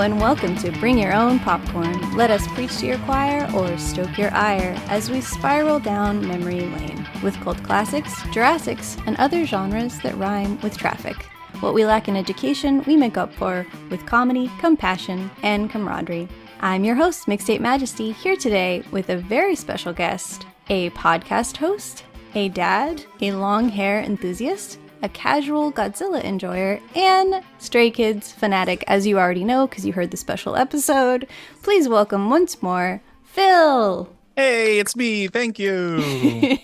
and welcome to Bring Your Own Popcorn. Let us preach to your choir or stoke your ire as we spiral down memory lane with cult classics, Jurassics, and other genres that rhyme with traffic. What we lack in education, we make up for with comedy, compassion, and camaraderie. I'm your host, Mixtape Majesty, here today with a very special guest a podcast host, a dad, a long hair enthusiast, a casual Godzilla enjoyer, and Stray Kids fanatic, as you already know because you heard the special episode. Please welcome once more Phil. Hey, it's me. Thank you.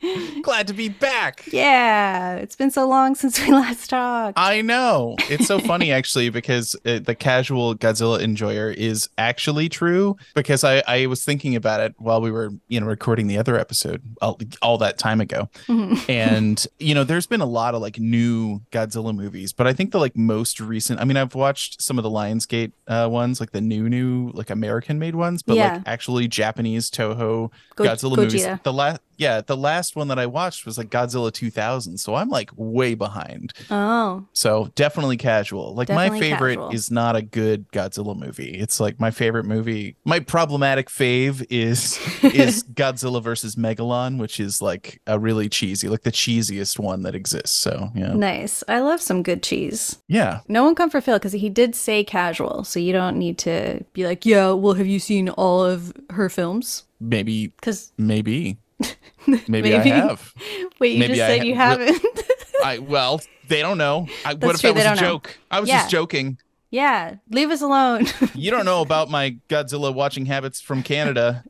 Glad to be back. Yeah, it's been so long since we last talked. I know. It's so funny actually because uh, the casual Godzilla enjoyer is actually true because I, I was thinking about it while we were, you know, recording the other episode all, all that time ago. Mhm. and, you know, there's been a lot of like new Godzilla movies, but I think the like most recent, I mean, I've watched some of the Lionsgate uh, ones, like the new, new, like American made ones, but Yeah. like actually Japanese Toho Go- Godzilla movies. The last, yeah, the last one that I watched was like Godzilla 2000. So I'm like way behind. Oh, So definitely casual. Like Definitely my favorite casual. is not a good Godzilla movie. It's like my favorite movie. My problematic fave is is Godzilla versus Megalon, which is like a really cheesy, like the cheesiest one that exists. So yeah, nice. I love some good cheese. yeah. No one come for Phil because he did say casual, so you don't need to be like, yeah, well, have you seen all of her films? Maybe, Because maybe, maybe, I Maybe. have. wait, you Maybe just I said ha- you haven't. I well, they don't know. I, what if true, that was a don't know. joke? I was Yeah. just joking. yeah, leave us alone. You don't know about my Godzilla watching habits from Canada.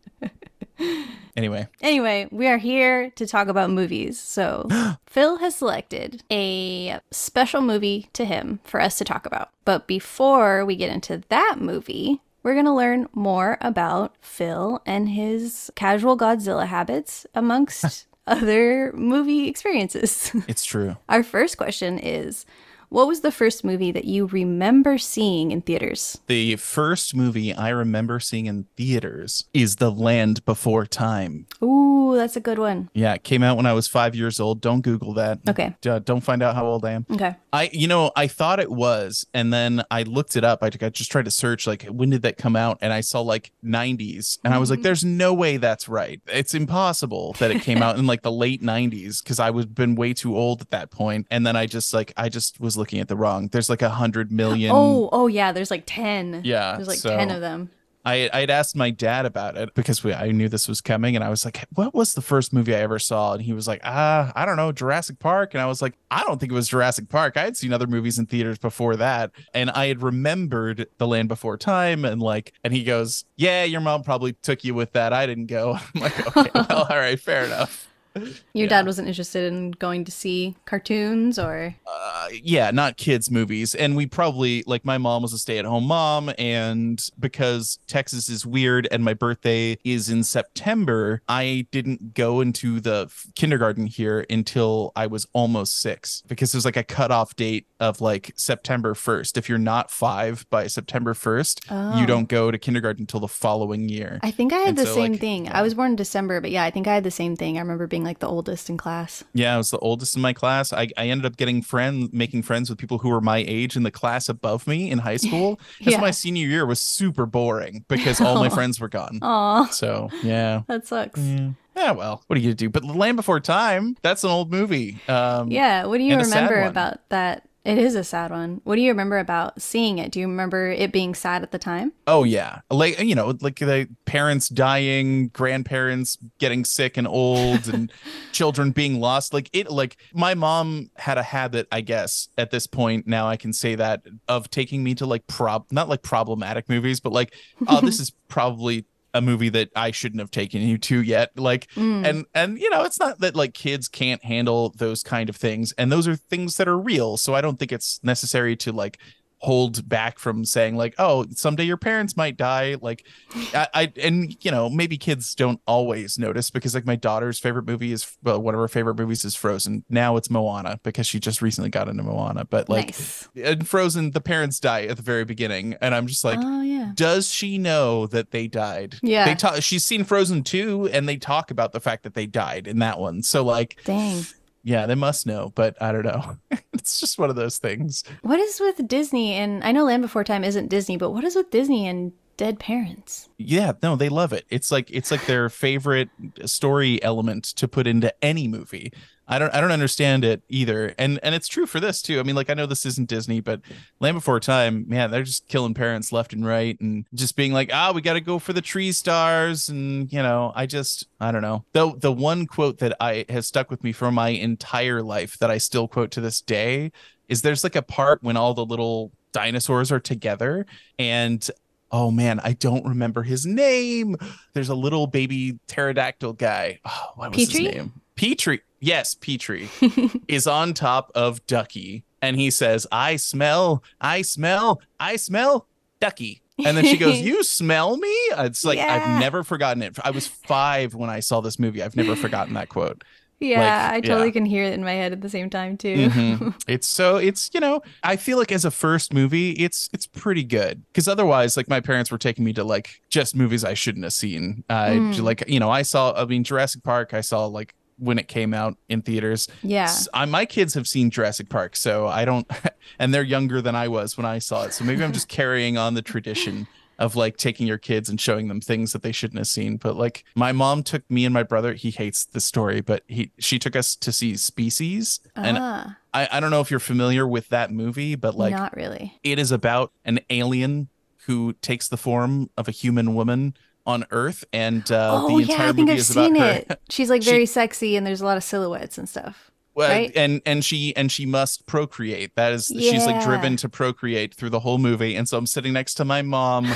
Anyway, Anyway, we are here to talk about movies. So, Phil has selected a special movie to him for us to talk about. But before we get into that movie, we're going to learn more about Phil and his casual Godzilla habits amongst other movie experiences. it's true. Our first question is What was the first movie that you remember seeing in theaters? The first movie I remember seeing in theaters is The Land Before Time. Ooh, that's a good one. Yeah, it came out when I was five years old. Don't Google that. Okay. Don't find out how old I am. Okay. I, you know, I thought it was, and then I looked it up. I, I just tried to search, like, when did that come out? And I saw like 90s, and I was like, mm. there's no way that's right. It's impossible that it came out in like the late 90s because I was been way too old at that point. And then I just like, I just was looking at the wrong. There's like a hundred million. Oh, oh yeah, there's like 10. Yeah, There's like so- 10 of them. I I'd asked my dad about it because we, I knew this was coming, and I was like, "What was the first movie I ever saw?" And he was like, "Ah, I don't know, Jurassic Park." And I was like, "I don't think it was Jurassic Park. I had seen other movies in theaters before that, and I had remembered The Land Before Time." And like, and he goes, "Yeah, your mom probably took you with that. I didn't go." I'm like, "Okay, well, all right, fair enough." Your Yeah. dad wasn't interested in going to see cartoons or uh, yeah, not kids movies. And we probably like my mom was a stay-at-home mom, and because Texas is weird and my birthday is in September, I didn't go into the kindergarten here until I was almost six because there's like a cutoff date of like September 1st. If you're not five by September 1st, Oh. you don't go to kindergarten until the following year. I think I had And the so, same like, thing. I was born in December, but yeah, I think I had the same thing. I remember being like the oldest in class. Yeah, I was the oldest in my class. I, I ended up getting friends, making friends with people who were my age in the class above me in high school. Because Yeah. my senior year was super boring because all my friends were gone. Aw, So yeah. that sucks. yeah. Yeah, well, what are you gonna do? But Land Before Time, that's an old movie. Um Yeah, what do you and a sad remember about that? It is a sad one. What do you remember about seeing it? Do you remember it being sad at the time? Oh yeah. Like you know, like the parents dying, grandparents getting sick and old and children being lost. Like it like my mom had a habit, I guess, at this point now I can say that of taking me to like prob not like problematic movies, but like oh this is probably a movie that I shouldn't have taken you to yet. Like Mm. and and you know it's not that like kids can't handle those kind of things and those are things that are real so i don't think it's necessary to like hold back from saying like oh someday your parents might die like I, I and you know maybe kids don't always notice because like my daughter's favorite movie is well, one of her favorite movies is frozen now it's moana because she just recently got into moana but like nice. in frozen the parents die at the very beginning and i'm just like oh yeah. does she know that they died? Yeah. They talk she's seen Frozen 2 and they talk about the fact that they died in that one. So like Dang. Yeah, they must know, but I don't know. it's just one of those things. What is with Disney? And I know Land Before Time isn't Disney, but what is with Disney and dead parents? Yeah, no, they love it. It's like it's like their favorite story element to put into any movie. I don't I don't understand it either. And and it's true for this too. I mean, like I know this isn't Disney, but Land Before Time, man, they're just killing parents left and right and just being like, ah, we gotta go for the tree stars. And you know, I just I don't know. Though the one quote that I has stuck with me for my entire life that I still quote to this day is there's like a part when all the little dinosaurs are together and oh man, I don't remember his name. There's a little baby pterodactyl guy. Oh, what was Petrie? his name? Petrie. Yes, Petrie is on top of Ducky and he says, I smell, I smell, I smell Ducky. And then she goes, You smell me? It's like, Yeah. I've never forgotten it. I was five when I saw this movie. I've never forgotten that quote. Yeah, Like, I totally yeah. can hear it in my head at the same time too. Mhm. It's so it's you know I feel like as a first movie it's it's pretty good because otherwise like my parents were taking me to like just movies I shouldn't have seen. Uh, Mm. Like you know I saw I mean Jurassic Park I saw like when it came out in theaters. yeah. I, my kids have seen Jurassic Park so I don't and they're younger than I was when I saw it so maybe I'm just carrying on the tradition of like taking your kids and showing them things that they shouldn't have seen but like my mom took me and my brother he hates the story but he she took us to see Species and ah, I, I don't know if you're familiar with that movie, but like not really. it is about an alien who takes the form of a human woman on Earth, and uh, oh the yeah, entire I think movie I've is about seen her. it. She's like She- very sexy, and there's a lot of silhouettes and stuff. Well, right? and and she and she must procreate. That is, she's like driven to procreate through the whole movie. And so I'm sitting next to my mom,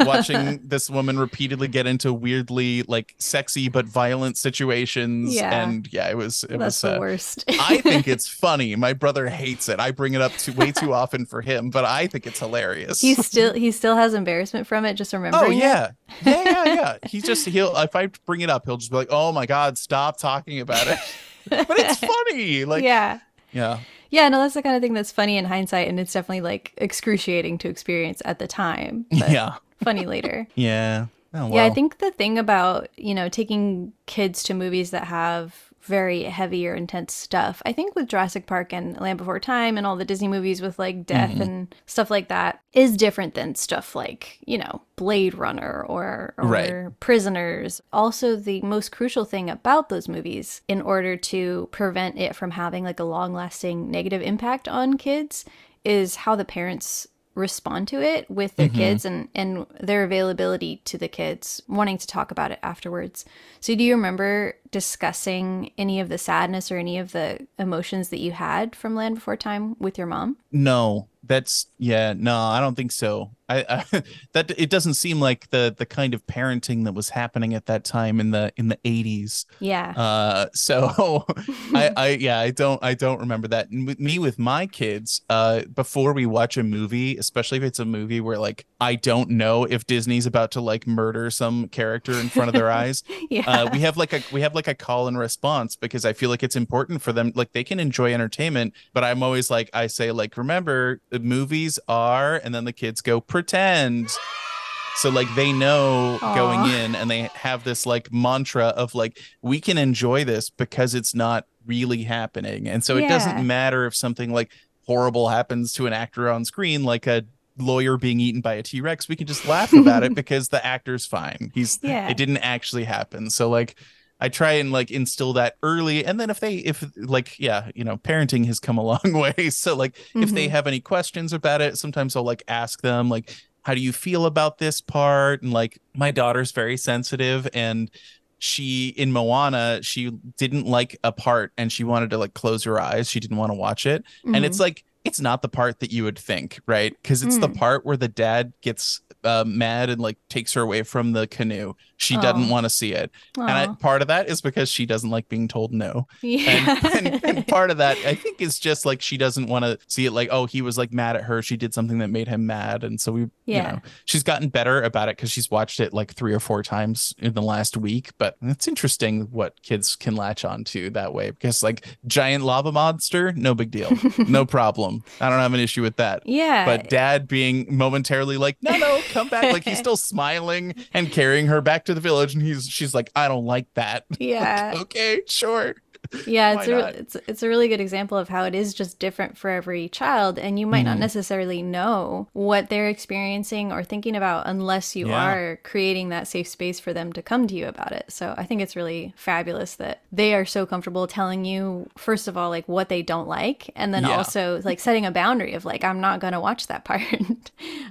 watching this woman repeatedly get into weirdly like sexy but violent situations. Yeah. and yeah, it was it That's was. the Uh, worst. I think it's funny. My brother hates it. I bring it up to way too often for him, but I think it's hilarious. he still he still has embarrassment from it just remember. oh remembering. it. yeah, yeah, yeah, yeah. He just he'll if I bring it up, he'll just be like, "Oh my god, stop talking about it." but it's funny. Like yeah, yeah. Yeah, no, that's the kind of thing that's funny in hindsight, and it's definitely like excruciating to experience at the time, yeah, funny later. yeah. Oh, Yeah, I think the thing about, you know, taking kids to movies that have very heavy or intense stuff, I think with Jurassic Park and Land Before Time and all the Disney movies with like death Mhm. and stuff like that is different than stuff like, you know, Blade Runner or, or Right. Prisoners. Also, the most crucial thing about those movies, in order to prevent it from having like a long lasting negative impact on kids, is how the parents respond to it with their Mhm. kids and and their availability to the kids wanting to talk about it afterwards. So do you remember discussing any of the sadness or any of the emotions that you had from land before time with your mom? No, that's yeah, no, I don't think so. I, I that it doesn't seem like the the kind of parenting that was happening at that time in the in the 80s. yeah Uh, so I, I, yeah, I don't, I don't remember that. And with me, with my kids, uh, before we watch a movie, especially if it's a movie where like I don't know if Disney's about to like murder some character in front of their eyes, yeah uh, we have like a we have like a call and response because I feel like it's important for them. Like they can enjoy entertainment, but I'm always like I say like remember the movies are, and then the kids go pretend. So like they know going in and they have this like mantra of like we can enjoy this because it's not really happening. And so it doesn't matter if something like horrible happens to an actor on screen like a lawyer being eaten by a T-Rex, we can just laugh about it because the actor's fine. He's Yeah. it didn't actually happen. So like I try and like instill that early and then if they if like yeah, you know, parenting has come a long way. So like if they Mhm. have any questions about it, sometimes I'll like ask them like how do you feel about this part? And like my daughter's very sensitive and she in Moana, she didn't like a part and she wanted to like close her eyes. She didn't want to watch it. And it's like it's not the part that you would think, right? Because it's the Mm. part where the dad gets uh, mad and like takes her away from the canoe. She doesn't Oh. want to see it, Mhm. and I, part of that is because she doesn't like being told no, yeah and, and, and part of that I think is just like she doesn't want to see it. Like, oh, he was like mad at her. She did something that made him mad, and so we, Yeah. you know, she's gotten better about it because she's watched it like three or four times in the last week. But it's interesting what kids can latch on to that way because like giant lava monster, no big deal, no problem. I don't have an issue with that. yeah But dad being momentarily like, no, no, come back. Like he's still smiling and carrying her back to the village. And he's she's like, I don't like that. yeah okay, sure. Yeah, Why it's a, not? it's it's a really good example of how it is just different for every child, and you might Mm-hmm. not necessarily know what they're experiencing or thinking about unless you Yeah. are creating that safe space for them to come to you about it. So I think it's really fabulous that they are so comfortable telling you first of all like what they don't like, and then Yeah. also like setting a boundary of like I'm not gonna watch that part.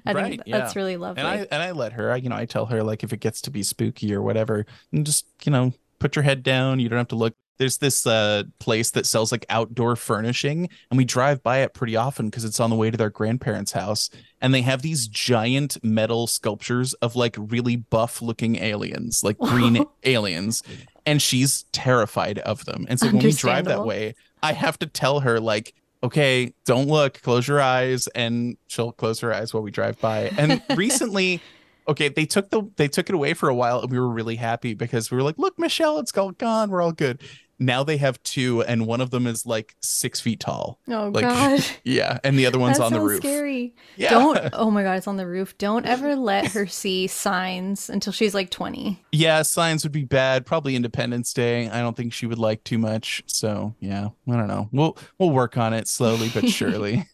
I Right, think yeah. that's really lovely. and I and I let her. I, you know, I tell her like if it gets to be spooky or whatever, and just you know put your head down. You don't have to look. There's this uh place that sells like outdoor furnishing, and we drive by it pretty often because it's on the way to their grandparents' house, and they have these giant metal sculptures of like really buff looking aliens, like green aliens, and she's terrified of them. And so when we drive that way, I have to tell her like okay, don't look, close your eyes, and she'll close her eyes while we drive by. And recently, okay, they took the they took it away for a while, and we were really happy because we were like, look, Michelle, it's all gone, we're all good. Now they have two, and one of them is like six feet tall. oh like, god. Yeah, and the other one's that on the roof. scary. Yeah. Don't. Oh my god, it's on the roof. Don't ever let her see signs until she's like 20. Yeah, signs would be bad. Probably Independence Day. I don't think she would like too much. So yeah, I don't know. We'll we'll work on it slowly but surely.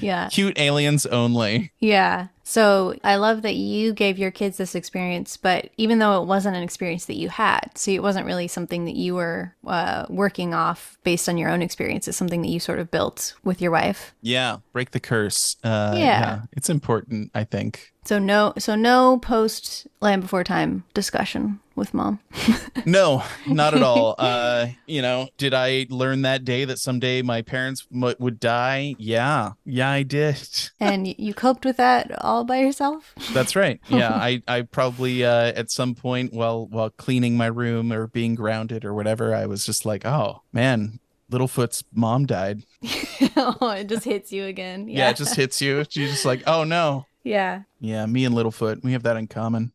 Yeah. Cute aliens only. Yeah. So I love that you gave your kids this experience, but even though it wasn't an experience that you had, so it wasn't really something that you were uh, working off based on your own experience. It's something that you sort of built with your wife. Yeah, break the curse. Uh, Yeah. it's important. I think. So no, so no post Land Before Time discussion with mom. No, not at all. uh, you know, did I learn that day that someday my parents m- would die? Yeah, yeah, I did. and you coped with that all by yourself. That's right. Yeah, I, I probably uh, at some point while while cleaning my room or being grounded or whatever, I was just like, oh man, Littlefoot's mom died. oh, it just hits you again. Yeah, Yeah. it just hits you. You're just like, oh no. yeah. Yeah, me and Littlefoot, we have that in common.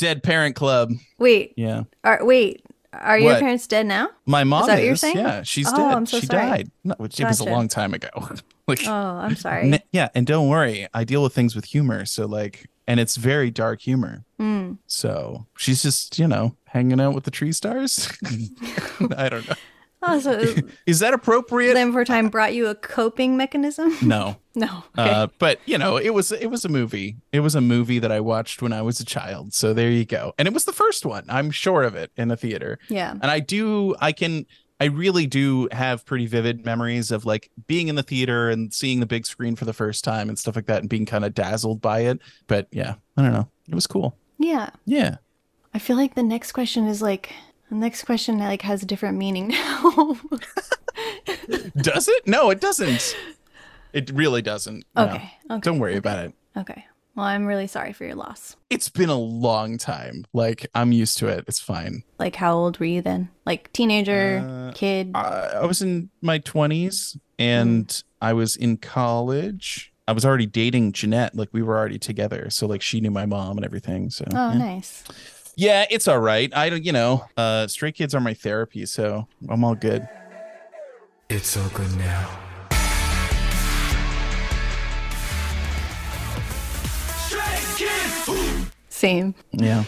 Dead Parent Club. Wait. Yeah, Are wait. Are your What? parents dead now? my mom is. that what you're saying? Yeah, she's Oh, dead. I'm so she sorry. died. No, it was a long time ago. like, Oh, I'm sorry. N- yeah, and don't worry, I deal with things with humor. So like, and it's very dark humor. Mm. So she's just, you know, hanging out with the tree stars. I don't know. Oh, so Is that appropriate? Land Before Time brought you a coping mechanism? no. No. Okay. Uh, but you know, it was it was a movie. It was a movie that I watched when I was a child. So there you go. And it was the first one. I'm sure of it in the theater. yeah. And I do I can I really do have pretty vivid memories of like being in the theater and seeing the big screen for the first time and stuff like that and being kind of dazzled by it. But yeah, I don't know. It was cool. Yeah. Yeah. I feel like the next question is like the next question like has a different meaning now. Does it? No, it doesn't. It really doesn't. No. okay. Okay. Don't worry about it. Okay. Well, I'm really sorry for your loss. It's been a long time. Like I'm used to it. It's fine. Like how old were you then? Like teenager, Uh, kid? I, I was in my 20s and I was in college. I was already dating Jeanette. Like we were already together. So like she knew my mom and everything. So oh, yeah. nice. Yeah, it's all right. I don't, you know, uh, stray kids are my therapy, so I'm all good. It's all good now. Same. Yeah.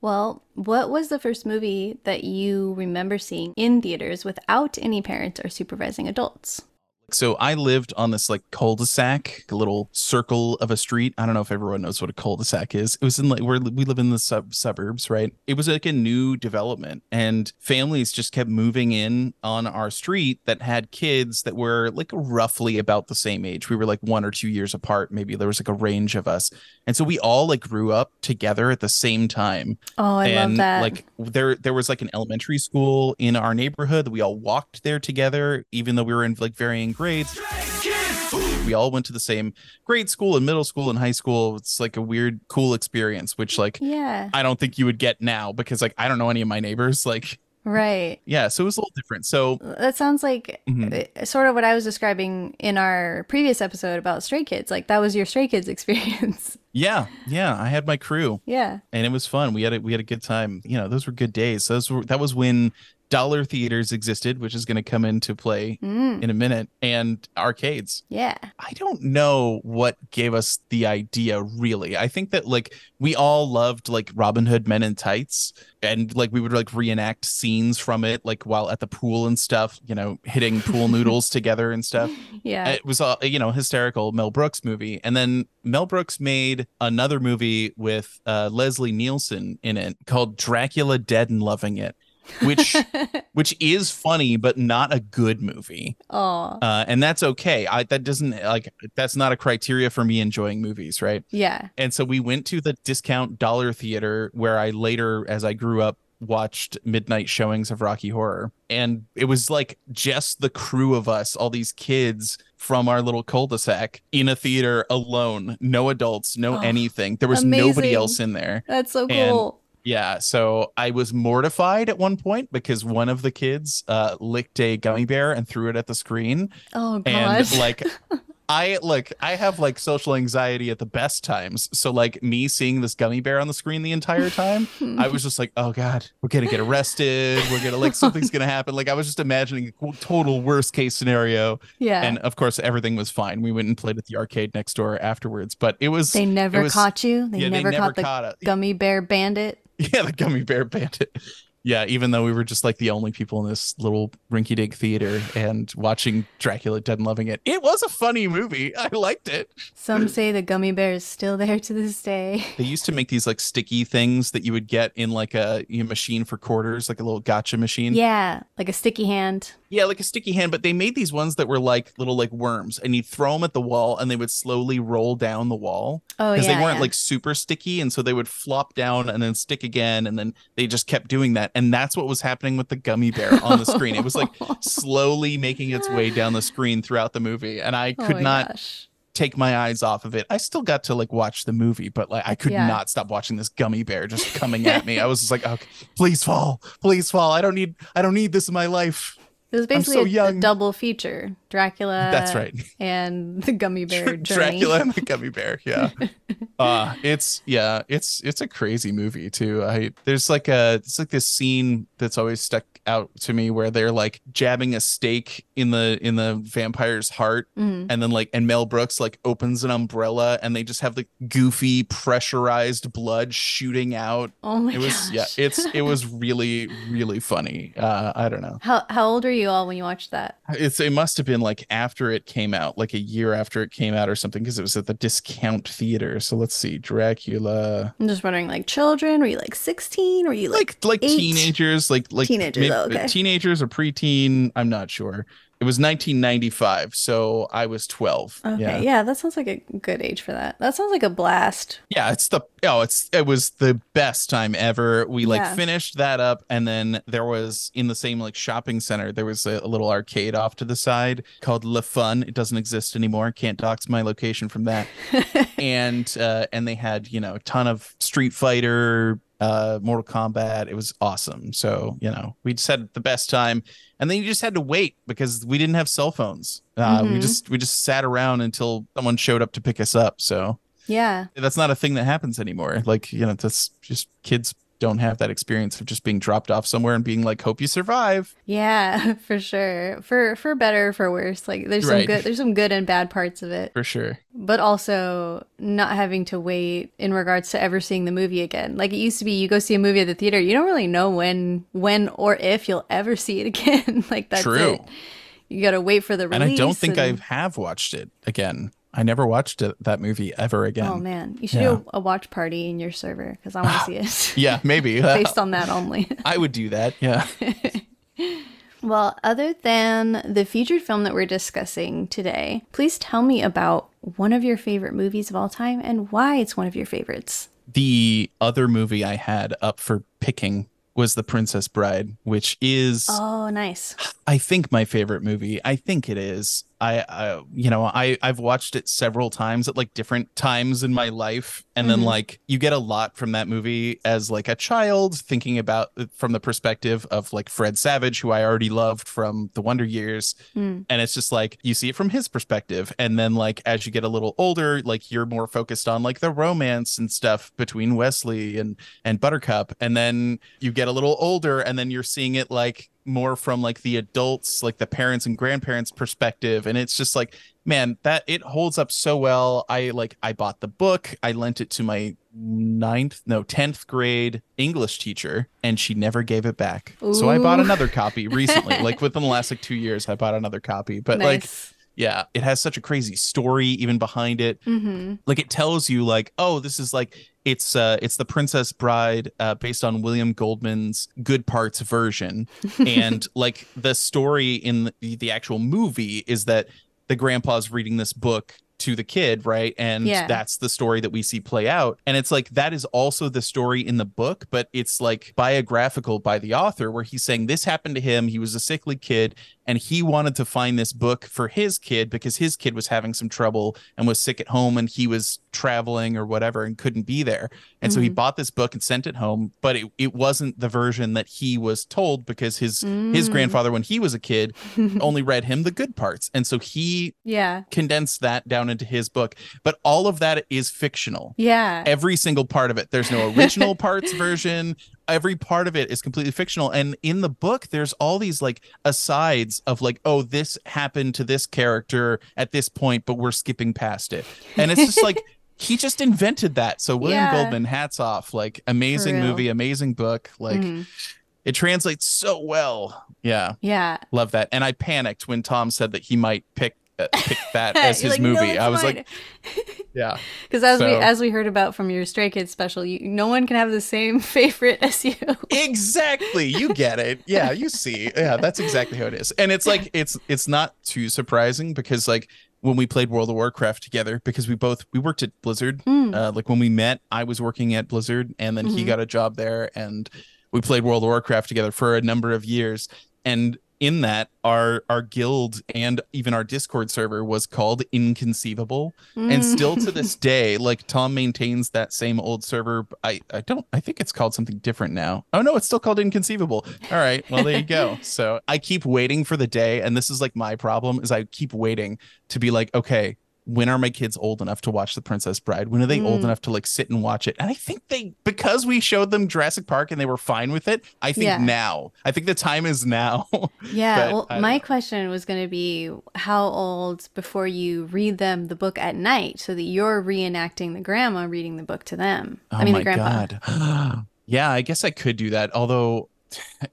Well, what was the first movie that you remember seeing in theaters without any parents or supervising adults? So I lived on this like cul-de-sac, a little circle of a street. I don't know if everyone knows what a cul-de-sac is. It was in like where we live in the sub suburbs, right? It was like a new development, and families just kept moving in on our street that had kids that were like roughly about the same age. We were like one or two years apart. Maybe there was like a range of us, and so we all like grew up together at the same time. Oh, I and love that. like there there was like an elementary school in our neighborhood that we all walked there together even though we were in like varying grades we all went to the same grade school and middle school and high school it's like a weird cool experience which like yeah. i don't think you would get now because like i don't know any of my neighbors like Right. yeah so it was a little different so That sounds like Mhm. uh, sort of what I was describing in our previous episode about stray kids. Like that was your stray kids experience. yeah yeah i had my crew yeah. and it was fun we had a we had a good time you know those were good days those were that was when dollar theaters existed, which is going to come into play Mm, in a minute, and arcades. yeah. I don't know what gave us the idea really. I think that like we all loved like Robin Hood Men in Tights and like we would like reenact scenes from it like while at the pool and stuff, you know, hitting pool noodles together and stuff. Yeah. It was a you know, hysterical Mel Brooks movie. And then Mel Brooks made another movie with uh Leslie Nielsen in it called Dracula Dead and Loving It, which which is funny but not a good movie oh, uh, and that's okay. I that doesn't like that's not a criteria for me enjoying movies, right? yeah. And so we went to the discount dollar theater where I later, as I grew up, watched midnight showings of Rocky Horror, and it was like just the crew of us, all these kids from our little cul-de-sac in a theater alone, no adults, no Oh, anything. There was nobody else in there. That's so And- cool. Yeah, so I was mortified at one point because one of the kids uh, licked a gummy bear and threw it at the screen. Oh and like i look i have like social anxiety at the best times. So like me seeing this gummy bear on the screen the entire time i was just like oh god we're gonna get arrested. We're gonna like something's gonna happen. Like i was just imagining a total worst case scenario. Yeah. and of course everything was fine. We went and played at the arcade next door afterwards. But it was they never was- caught you. They yeah never, they never caught the caught gummy bear bandit. yeah the gummy bear bandit yeah even though we were just like the only people in this little rinky-dink theater and watching dracula dead and loving it it was a funny movie i liked it Some say the gummy bear is still there to this day. They used to make these like sticky things that you would get in like a you know, machine for quarters, like a little gotcha machine. Yeah, like a sticky hand. Yeah, like a sticky hand, but they made these ones that were like little like worms, and you'd throw them at the wall, and they would slowly roll down the wall Oh yeah. because they weren't yeah. like super sticky, and so they would flop down and then stick again, and then they just kept doing that, and that's what was happening with the gummy bear on the screen. It was like slowly making its way down the screen throughout the movie, and I Oh could my not gosh. take my eyes off of it. I still got to like watch the movie, but like I could Yeah. not stop watching this gummy bear just coming at me. I was just like, okay, please fall, please fall. I don't need, I don't need this in my life. It was basically so a- a, double feature: Dracula. That's right. And the gummy bear. Dracula and the gummy bear. Yeah. uh it's yeah, it's it's a crazy movie too. I there's like a it's like this scene that's always stuck out to me where they're like jabbing a stake in the in the vampire's heart Mhm. and then like and Mel Brooks like opens an umbrella and they just have the goofy pressurized blood shooting out. Oh my It was gosh. yeah, it's it was really really funny. Uh I don't know. How how old are you all when you watched that? It's it must have been like after it came out, like a year after it came out or something because it was at the discount theater. So let's see, Dracula. I'm just wondering, like children? Were you like 16? Were you like, Like like teenagers, like like Teenagers, maybe- oh, okay. teenagers or preteen, I'm not sure. It was 1995, so I was 12. okay, Yeah. yeah. that sounds like a good age for that. That sounds like a blast. Yeah, it's the oh, it's it was the best time ever. We like Yeah. finished that up, and then there was in the same like shopping center, there was a, a little arcade off to the side called Le Fun. It doesn't exist anymore. Can't dox my location from that. and uh, and they had you know a ton of Street Fighter, uh, Mortal Kombat. It was awesome. So you know we just had the best time, and then you just had to wait because we didn't have cell phones. Uh, We Mhm. just we just sat around until someone showed up to pick us up. So yeah. that's not a thing that happens anymore. Like, you know, that's just kids don't have that experience of just being dropped off somewhere and being like, hope you survive. Yeah, for sure. For for better or for worse. Like there's some good there's some good and bad parts of it. For sure. But also not having to wait in regards to ever seeing the movie again. Like it used to be you go see a movie at the theater, you don't really know when when or if you'll ever see it again. like that's True. it. You gotta wait for the release. And I don't think and- I have watched it again. I never watched it, that movie ever again. Oh man, you should Yeah. do a watch party in your server because I want to see it. Yeah, maybe. Based on that only. I would do that. Yeah. Well, other than the featured film that we're discussing today, please tell me about one of your favorite movies of all time and why it's one of your favorites. The other movie I had up for picking was The Princess Bride, which is Oh, nice. I think my favorite movie. I think it is. I, I you know, I I've watched it several times at like different times in my life and then Mhm. like you get a lot from that movie as like a child thinking about it from the perspective of like Fred Savage who I already loved from The Wonder Years Hmm. and it's just like you see it from his perspective and then like as you get a little older like you're more focused on like the romance and stuff between Wesley and and Buttercup and then you get a little older and then you're seeing it like more from like the adults, like the parents and grandparents perspective. And it's just like, man, that it holds up so well. I like I bought the book, I lent it to my ninth, no, tenth grade English teacher, and she never gave it back. So I bought another copy recently. like within the last like two years, I bought another copy. But like nice. Yeah, it has such a crazy story even behind it. Mm-hmm. like it tells you like oh this is like it's uh it's the princess bride uh based on william goldman's good parts version. And like the story in the, the actual movie is that the grandpa's reading this book to the kid right? And Yeah. that's the story that we see play out. And it's like that is also the story in the book but it's like biographical by the author where he's saying this happened to him. He was a sickly kid and he wanted to find this book for his kid because his kid was having some trouble and was sick at home and he was traveling or whatever and couldn't be there and so he Mhm. bought this book and sent it home but it, it wasn't the version that he was told because his his Mm. grandfather when he was a kid only read him the good parts and so he yeah. condensed that down into his book but all of that is fictional Yeah. every single part of it there's no original parts version every part of it is completely fictional. And in the book there's all these like asides of like oh this happened to this character at this point but we're skipping past it. And it's just like he just invented that. So william Yeah. goldman hats off. Like amazing movie amazing book. Like Mhm. it translates so well. Yeah. Yeah. love that. And i panicked when tom said that he might pick pick that as his like, movie it's i was mine." like yeah Because as we as we heard about from your Stray Kids special, you, no one can have the same favorite as you. exactly you get it yeah you see yeah that's exactly how it is and it's like it's it's not too surprising because like when we played world of warcraft together because we both we worked at blizzard Mm. uh, like when we met i was working at blizzard and then he Mhm. got a job there and we played world of warcraft together for a number of years and in that our our guild and even our discord server was called inconceivable. And Mm. still to this day like tom maintains that same old server. I i don't i think it's called something different now. Oh no it's still called inconceivable. All right well there you go. So i keep waiting for the day and this is like my problem is i keep waiting to be like okay when are my kids old enough to watch the princess bride when are they old Mm. enough to like sit and watch it and i think they because we showed them jurassic park and they were fine with it i think Yeah. now i think the time is now Yeah, well, my know. question was going to be how old before you read them the book at night so that you're reenacting the grandma reading the book to them. Oh I mean, my the grandpa. god. yeah, I guess I could do that. Although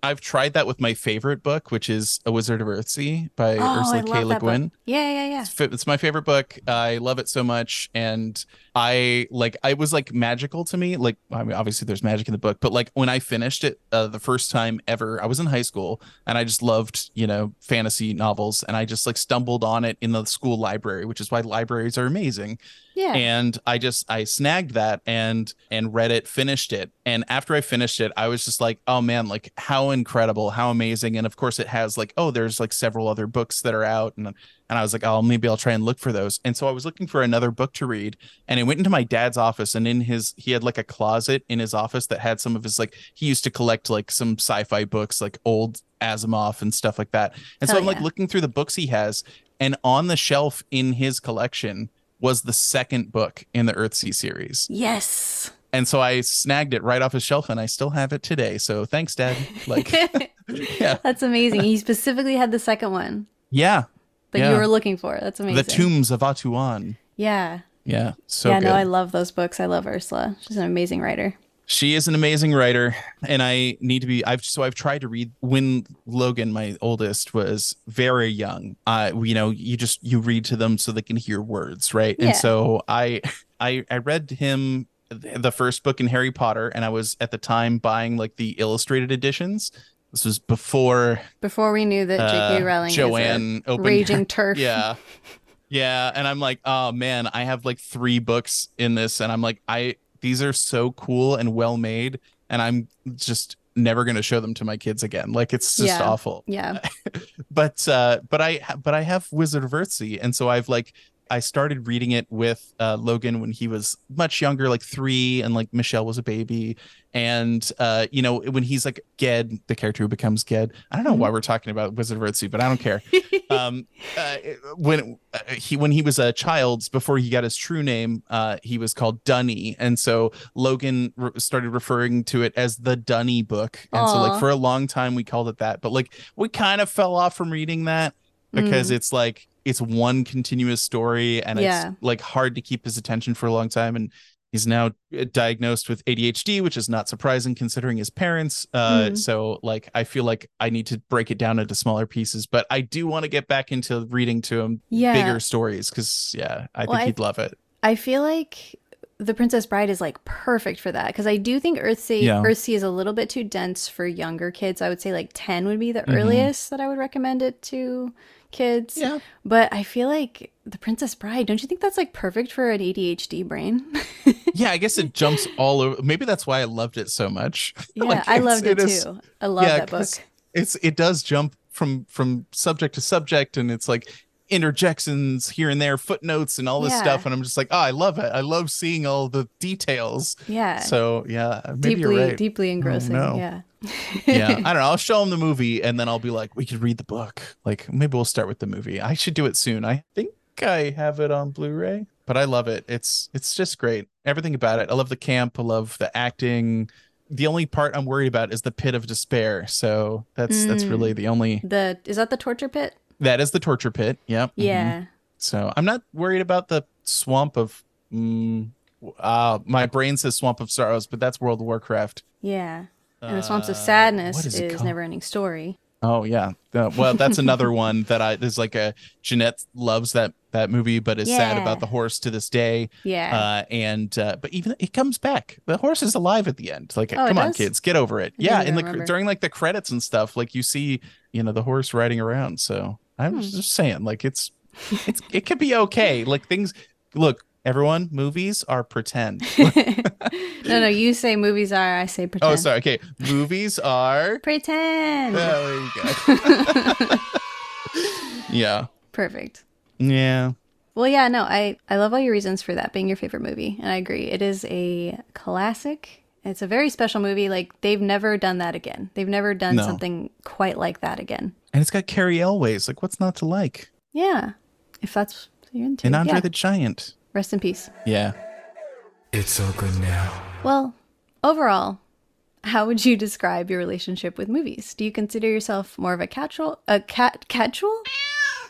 I've tried that with my favorite book, which is A Wizard of Earthsea by Oh, Ursula I K. Le. Guin. Yeah, yeah, yeah. It's, it's my favorite book. I love it so much, and I like. I was like magical to me. Like, I mean, obviously there's magic in the book, but like when I finished it uh, the first time ever, I was in high school, and I just loved you know fantasy novels, and I just like stumbled on it in the school library, which is why libraries are amazing Yeah. and i just i snagged that and and read it finished it and after i finished it i was just like oh man like how incredible how amazing and of course it has like oh there's like several other books that are out and and i was like oh maybe i'll try and look for those and so i was looking for another book to read and i went into my dad's office and in his he had like a closet in his office that had some of his like he used to collect like some sci-fi books like old asimov and stuff like that and so Hell i'm like looking through the books he has and on the shelf in his collection was the second book in the Earthsea series. yes. And so I snagged it right off his shelf and I still have it today. So thanks, Dad. Like, yeah. That's amazing. He specifically had the second one Yeah. that Yeah. you were looking for. That's amazing. The Tombs of Atuan. Yeah. Yeah. So yeah, good. no, I love those books. I love Ursula. She's an amazing writer. she is an amazing writer and i need to be i've so i've tried to read when logan my oldest was very young uh you know you just you read to them so they can hear words right Yeah. and so i i i read him the first book in harry potter and i was at the time buying like the illustrated editions this was before Before we knew that J.K. uh, Rowling joanne a opened raging TERF. yeah yeah and i'm like oh man i have like three books in this and i'm like i these are so cool and well made and i'm just never going to show them to my kids again like it's just Yeah. awful Yeah. but uh but i but i have wizard of earthsea and so i've like I started reading it with uh, Logan when he was much younger, like three, and like Michelle was a baby. And uh, you know, when he's like Ged, the character who becomes Ged. I don't know why we're talking about Wizard of Earthsea, but I don't care. um, uh, when uh, he when he was a child, before he got his true name, uh, he was called Duny, and so Logan re- started referring to it as the Duny book. And so, like for a long time, we called it that. But like we kind of fell off from reading that because Mm. it's like it's one continuous story and Yeah. it's like hard to keep his attention for a long time and he's now uh, diagnosed with ADHD which is not surprising considering his parents uh Mm. so like I feel like I need to break it down into smaller pieces but I do want to get back into reading to him Yeah. bigger stories cuz yeah I Well, think he'd love it I feel like The Princess Bride is like perfect for that because I do think Earthsea Yeah. Earthsea is a little bit too dense for younger kids. I would say like 10 would be the Mhm. earliest that I would recommend it to kids. yeah But I feel like The Princess Bride, don't you think that's like perfect for an ADHD brain? yeah I guess it jumps all over maybe that's why I loved it so much yeah, Like, I loved it, too. I love Yeah, that book. it's it does jump from from subject to subject and it's like interjections here and there footnotes and all this Yeah. stuff and i'm just like oh i love it i love seeing all the details Yeah. so yeah maybe deeply, you're right deeply engrossing. no. Yeah. yeah i don't know i'll show him the movie and then i'll be like we could read the book like maybe we'll start with the movie i should do it soon i think i have it on blu-ray but i love it it's it's just great everything about it i love the camp i love the acting the only part i'm worried about is the pit of despair so that's that's Mm. really the only The is that the torture pit? That is the torture pit yep. Yeah. so i'm not worried about the swamp of mm, uh my brain says swamp of sorrows but that's world of warcraft Yeah. And the Swamps of Uh, Sadness is, called? Never Ending Story. Oh yeah. Uh, well, that's another one that I there's like a Jeanette loves that that movie, but is sad about the horse to this day. Yeah. Uh, and uh, but even it comes back. The horse is alive at the end. Like, Oh, come on, kids, get over it. I yeah, in the remember. during like the credits and stuff, like you see, you know, the horse riding around. So I'm Hmm. just saying, like it's it's it could be okay. Like things. Look, everyone, movies are pretend. no, no, you say movies are, I say pretend. oh, sorry. Okay, movies are. Pretend. Oh, there you go. yeah. Perfect. Yeah. Well, yeah, no, I, I love all your reasons for that being your favorite movie. And I agree. It is a classic. It's a very special movie. Like, they've never done that again. They've never done No. something quite like that again. And it's got Cary Elwes. Like, what's not to like? Yeah. If that's what you're into. And Andre yeah. the Giant. Rest in peace. Yeah. It's all good now. Well, overall, how would you describe your relationship with movies? Do you consider yourself more of a casual, a cat, casual?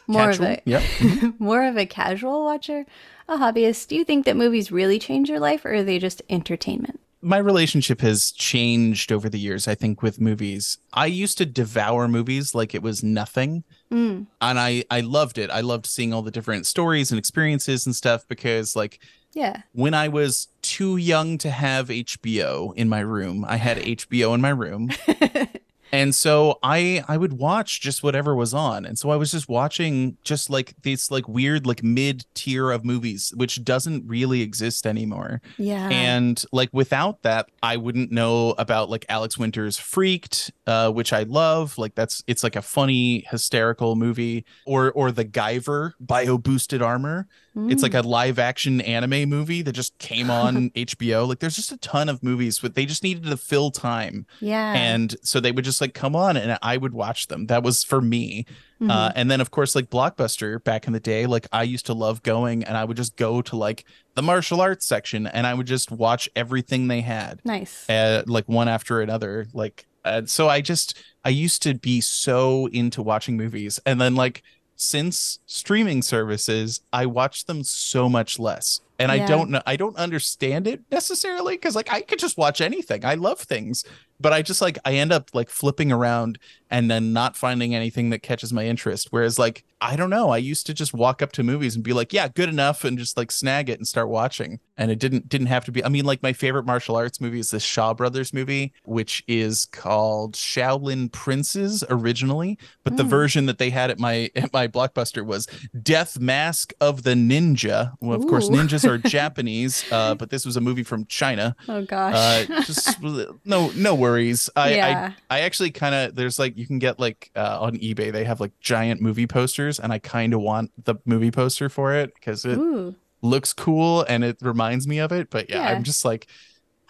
More Casual? of a, Yep. Mm-hmm. more of a casual watcher, a hobbyist. Do you think that movies really change your life, or are they just entertainment? My relationship has changed over the years, I think, with movies. I used to devour movies like it was nothing. Mm, And I, I loved it. I loved seeing all the different stories and experiences and stuff because, like, yeah. when I was too young to have HBO in my room, I had HBO in my room. and so I I would watch just whatever was on. And so I was just watching just like these like weird like mid tier of movies which doesn't really exist anymore. Yeah. And like without that, I wouldn't know about like Alex Winter's Freaked, uh, which I love. Like that's it's like a funny, hysterical movie, or or the Guyver Bio Boosted Armor. It's like Mm. a live action anime movie that just came on HBO. Like there's just a ton of movies, but they just needed to fill time, yeah. and so they would just like come on, and I would watch them. That was for me. Mhm. Uh, and then of course like Blockbuster back in the day, like I used to love going and I would just go to like the martial arts section and I would just watch everything they had, nice. uh, like one after another. Like uh, so, I just I used to be so into watching movies, and then like since streaming services, I watch them so much less. And I don't know, I don't understand it necessarily because like I could just watch anything. I love things, but I just like I end up like flipping around and then not finding anything that catches my interest. Whereas like I don't know, I used to just walk up to movies and be like, yeah, good enough, and just like snag it and start watching. And it didn't didn't have to be. I mean, like my favorite martial arts movie is the Shaw Brothers movie, which is called Shaolin Princes originally, but the Hmm. version that they had at my at my blockbuster was Death Mask of the Ninja. Well, of course, ninjas are Japanese, uh, but this was a movie from China. oh gosh. Uh, just no no stories. I, yeah. I I actually kind of there's like you can get like uh, on eBay they have like giant movie posters and I kind of want the movie poster for it because it Ooh. looks cool and it reminds me of it. But yeah, Yeah. I'm just like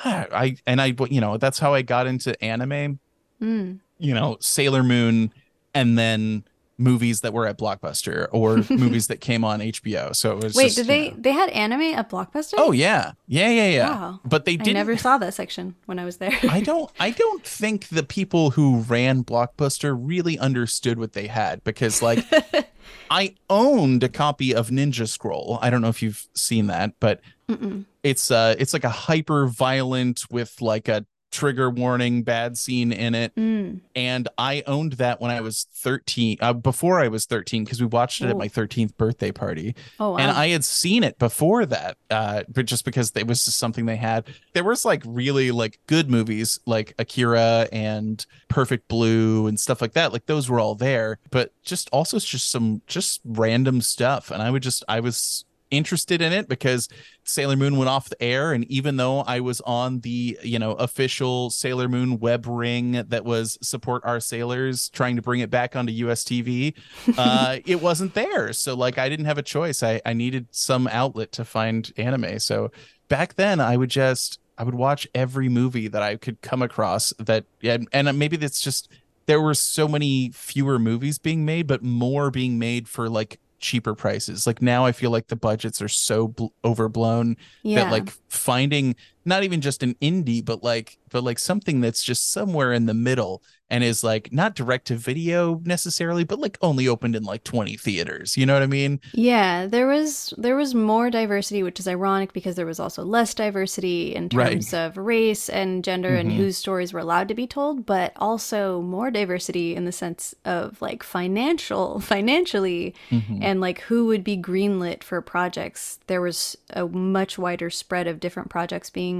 ah, I and I you know that's how I got into anime. Mm. You know Sailor Moon and then movies that were at Blockbuster or movies that came on HBO. So it was Wait, just, did they know- they had anime at Blockbuster? Oh yeah, yeah, yeah, yeah. Wow. But they didn't I never saw that section when I was there. I don't I don't think the people who ran Blockbuster really understood what they had because like I owned a copy of Ninja Scroll. I don't know if you've seen that, but Mm-mm. it's uh it's like a hyper violent with like a trigger warning bad scene in it Mm. and I owned that when I was 13 uh, before I was 13 because we watched it at my 13th birthday party Oh wow. and I had seen it before that, uh, but just because it was just something they had. There was like really like good movies like Akira and Perfect Blue and stuff like that. Like those were all there, but just also just some just random stuff. And I would just I was interested in it because Sailor Moon went off the air. And even though I was on the, you know, official Sailor Moon web ring that was support our sailors trying to bring it back onto US TV, uh it wasn't there. So like i didn't have a choice. I i needed some outlet to find anime. So back then i would just i would watch every movie that i could come across that and, and maybe that's just there were so many fewer movies being made but more being made for like cheaper prices like now i feel like the budgets are so bl- overblown yeah. that like finding not even just an indie but like but like something that's just somewhere in the middle and is like not direct to video necessarily but like only opened in like 20 theaters you know what i mean Yeah, there was there was more diversity, which is ironic because there was also less diversity in Right. terms of race and gender and Mhm. whose stories were allowed to be told, but also more diversity in the sense of like financial financially Mhm. and like who would be greenlit for projects. There was a much wider spread of different projects being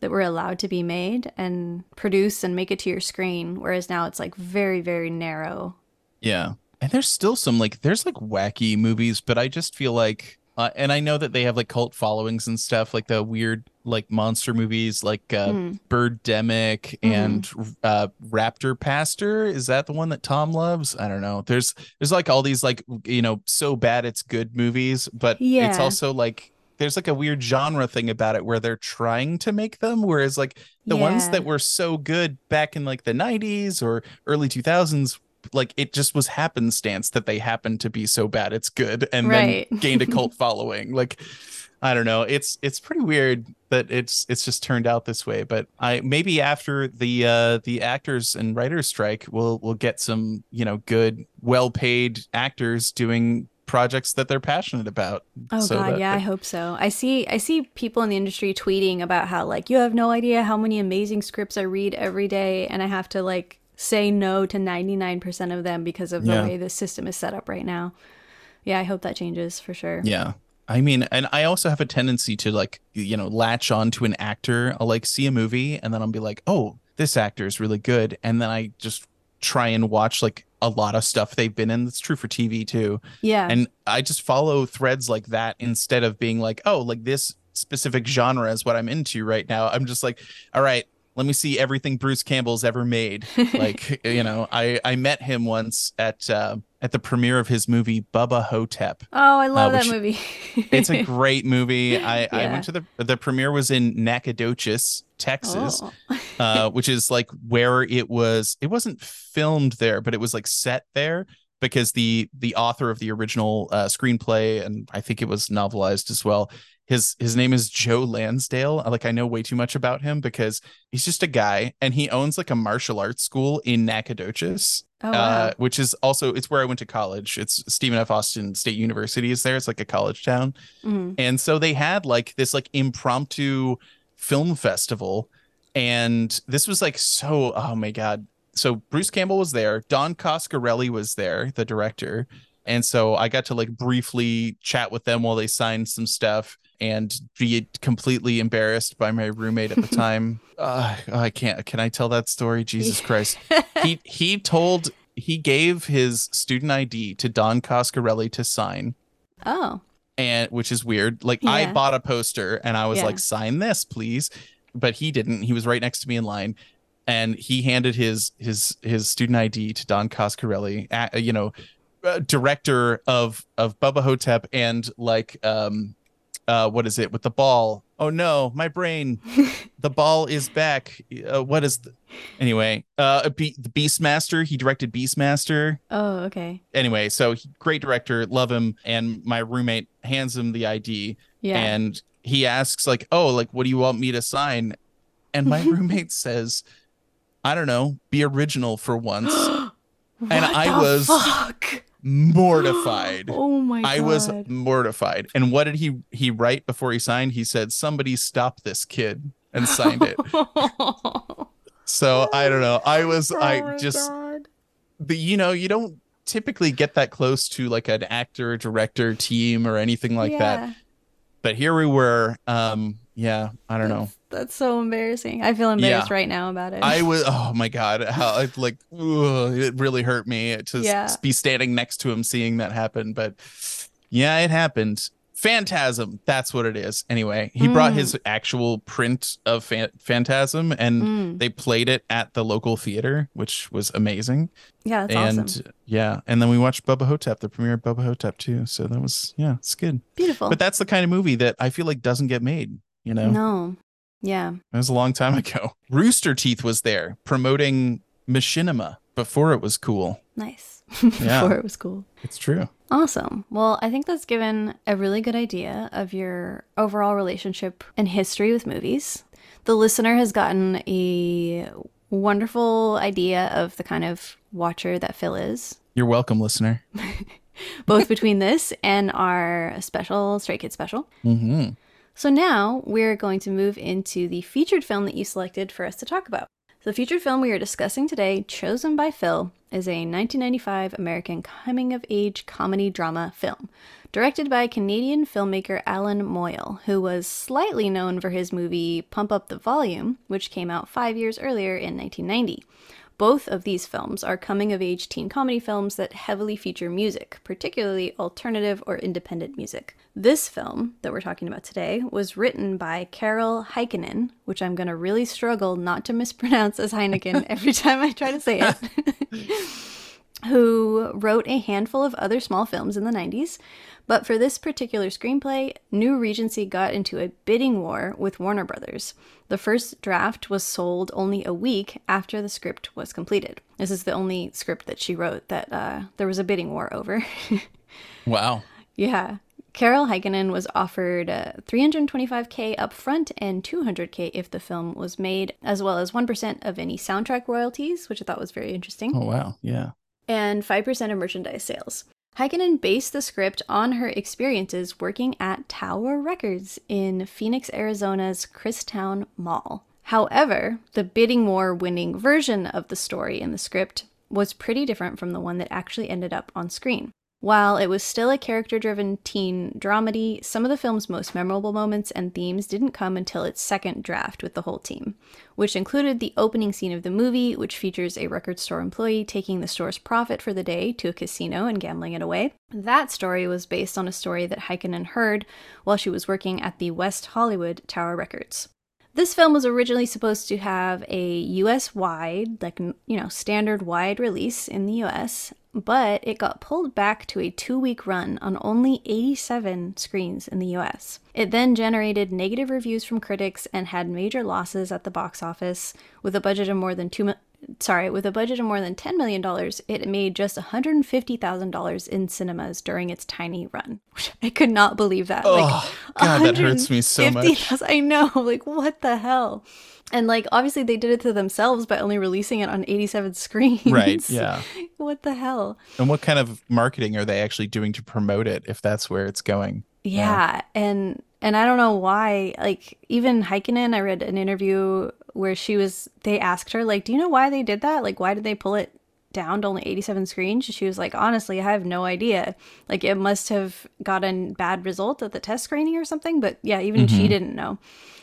that were allowed to be made and produce and make it to your screen, whereas now it's like very very narrow. yeah. And there's still some like there's like wacky movies but i just feel like uh, and i know that they have like cult followings and stuff like the weird like monster movies like uh Mm. birdemic and uh raptor pastor. Is that the one that tom loves? I don't know. There's there's like all these like you know so bad it's good movies but it's also like there's like a weird genre thing about it where they're trying to make them whereas like the ones that were so good back in like the 90s or early 2000s like it just was happenstance that they happened to be so bad it's good and Right. then gained a cult following. Like i don't know. It's it's pretty weird that it's it's just turned out this way but i maybe after the uh the actors and writers strike we'll we'll get some you know good well paid actors doing projects that they're passionate about Oh So god, that- yeah, I hope so. I see I see people in the industry tweeting about how like you have no idea how many amazing scripts I read every day and I have to like say no to 99% of them because of the Yeah. way the system is set up right now. Yeah, I hope that changes for sure. Yeah. I mean, and I also have a tendency to like, you know, latch on to an actor. I'll like see a movie and then I'll be like, oh, this actor is really good. And then I just try and watch like a lot of stuff they've been in. That's true for TV too. Yeah. And I just follow threads like that instead of being like, oh, like this specific genre is what I'm into right now. I'm just like, all right, let me see everything Bruce Campbell's ever made. like, you know, I I met him once at uh, at the premiere of his movie Bubba Ho-Tep. oh, I love that movie. It's a great movie. I, I went to the the premiere was in Nacogdoches, Texas, Oh. uh, which is like where it was. It wasn't filmed there, but it was like set there because the the author of the original uh, screenplay and I think it was novelized as well. His his name is Joe Lansdale. Like I know way too much about him because he's just a guy and he owns like a martial arts school in Nacogdoches Oh, wow. uh, which is also it's where I went to college. It's Stephen F. Austin State University is there. It's like a college town, Mhm. and so they had like this like impromptu film festival, and this was like so oh my god. So Bruce Campbell was there. Don Coscarelli was there, the director, and so I got to like briefly chat with them while they signed some stuff and be completely embarrassed by my roommate at the time. uh, I can't. Can I tell that story? Jesus Christ he he told he gave his student ID to Don Coscarelli to sign, Oh. and which is weird. Like I bought a poster and I was Yeah. like, sign this, please. But he didn't. He was right next to me in line. and he handed his his his student ID to Don Coscarelli, you know, uh, director of of Bubba Ho-Tep and like um uh what is it with the ball? Oh no, my brain. the ball is back. Uh, what is the... anyway? Uh, Be- the Beastmaster. He directed Beastmaster. Oh, okay. Anyway, so he, great director, love him. And my roommate hands him the ID, Yeah. and he asks like, "Oh, like what do you want me to sign?" And my roommate says, "I don't know, be original for once." and I was- fuck? Mortified. Oh my god. I was mortified. And what did he he write before he signed? He said, "Somebody stop this kid," and signed it. So I don't know. I was Oh I just God. the you know you don't typically get that close to like an actor director team or anything like that but here we were um yeah i don't know That's so embarrassing. I feel embarrassed right now about it. i was oh my god how it like it really hurt me to Yeah. be standing next to him seeing that happen but yeah it happened phantasm that's what it is anyway he brought Mm. his actual print of Phan- phantasm and Mm. they played it at the local theater which was amazing Yeah, that's and awesome. yeah, and then we watched Bubba Ho-Tep, the premiere of Bubba Ho-Tep too. So that was yeah, it's good. Beautiful. But that's the kind of movie that I feel like doesn't get made. You know, No. Yeah. that was a long time ago. Rooster Teeth was there promoting Machinima before it was cool. Nice. Yeah. Before it was cool. It's true. Awesome. Well, I think that's given a really good idea of your overall relationship and history with movies. The listener has gotten a wonderful idea of the kind of watcher that Phil is, You're welcome, listener. both between this and our special Stray Kids special. hmm So now we're going to move into the featured film that you selected for us to talk about. So the featured film we are discussing today, chosen by Phil, is a 1995 American coming of age comedy drama film, directed by Canadian filmmaker Allan Moyle, who was slightly known for his movie Pump Up the Volume, which came out five years earlier in 1990. Both of these films are coming of age teen comedy films that heavily feature music, particularly alternative or independent music. This film that we're talking about today was written by Carol Heikkinen, which I'm going to really struggle not to mispronounce as Heineken every time I try to say it, who wrote a handful of other small films in the 90s. But for this particular screenplay, New Regency got into a bidding war with Warner Brothers. The first draft was sold only a week after the script was completed. This is the only script that she wrote that uh, there was a bidding war over. Wow. yeah. Carol Heikkinen was offered uh, 325k upfront and 200k if the film was made, as well as 1% of any soundtrack royalties, which I thought was very interesting Oh wow. Yeah. and 5% of merchandise sales. Heikkinen based the script on her experiences working at Tower Records in Phoenix, Arizona's Christown Mall. However, the bidding war winning version of the story in the script was pretty different from the one that actually ended up on screen. While it was still a character driven teen dramedy, some of the film's most memorable moments and themes didn't come until its second draft with the whole team, which included the opening scene of the movie, which features a record store employee taking the store's profit for the day to a casino and gambling it away. That story was based on a story that Heikkinen heard while she was working at the West Hollywood Tower Records. This film was originally supposed to have a US wide, like, you know, standard wide release in the US, but it got pulled back to a two week run on only 87 screens in the US. It then generated negative reviews from critics and had major losses at the box office with a budget of more than two. Sorry, with a budget of more than $10 million, it made just $150,000 in cinemas during its tiny run. I could not believe that. Like, oh God, that hurts me so much. I know. Like, what the hell? And like, obviously, they did it to themselves by only releasing it on 87 screens. Right. Yeah. what the hell? And what kind of marketing are they actually doing to promote it if that's where it's going? Yeah. And and I don't know why. Like, even Heikkinen, I read an interview where she was. They asked her, like, "Do you know why they did that? Like, why did they pull it?" down to only 87 screens she was like honestly i have no idea like it must have gotten bad result at the test screening or something but yeah even she Mhm. didn't know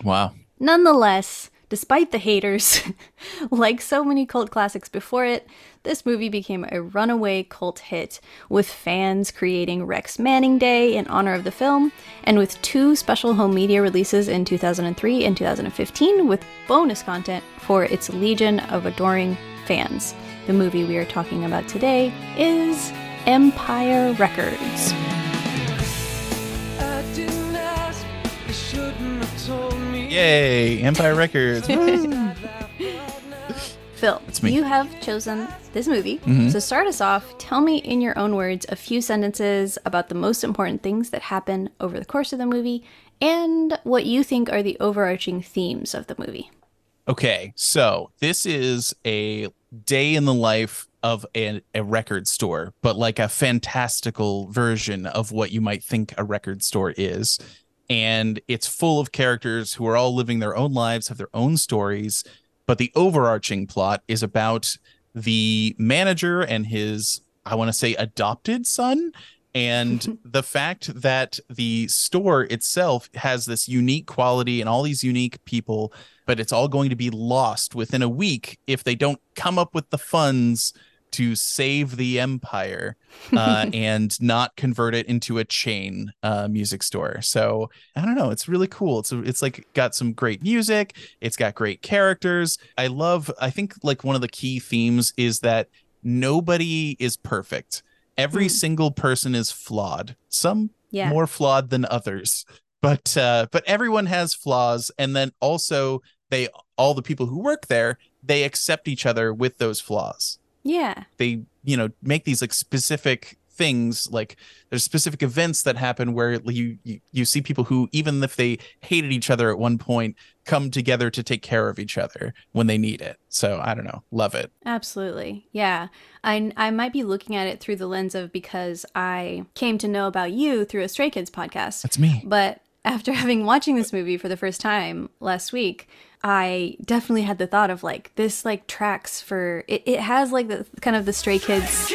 Wow. Nonetheless, Despite the haters, like so many cult classics before it, this movie became a runaway cult hit, with fans creating Rex Manning Day in honor of the film, and with two special home media releases in 2003 and 2015 with bonus content for its legion of adoring fans. The movie we are talking about today is Empire Records. Yay, Empire Records. Woo. Phil, me. you have chosen this movie. Mhm. So start us off. Tell me in your own words a few sentences about the most important things that happen over the course of the movie and what you think are the overarching themes of the movie. Okay, so this is a day in the life of a, a record store, but like a fantastical version of what you might think a record store is. And it's full of characters who are all living their own lives, have their own stories. But the overarching plot is about the manager and his, I want to say, adopted son. And the fact that the store itself has this unique quality and all these unique people but it's all going to be lost within a week if they don't come up with the funds to save the empire uh, and not convert it into a chain uh, music store. So I don't know. It's really cool. It's it's like got some great music. It's got great characters. I love. I think like one of the key themes is that nobody is perfect. Every Mm. single person is flawed. Some Yeah. more flawed than others but uh but everyone has flaws and then also they all the people who work there they accept each other with those flaws Yeah. they you know make these like specific things like there's specific events that happen where you, you you see people who even if they hated each other at one point come together to take care of each other when they need it so i don't know love it Absolutely. Yeah. I, I might be looking at it through the lens of because I came to know about you through a Stray Kids podcast. that's me But after having watching this movie for the first time last week, I definitely had the thought of like this like tracks for it, it has like the kind of the stray kids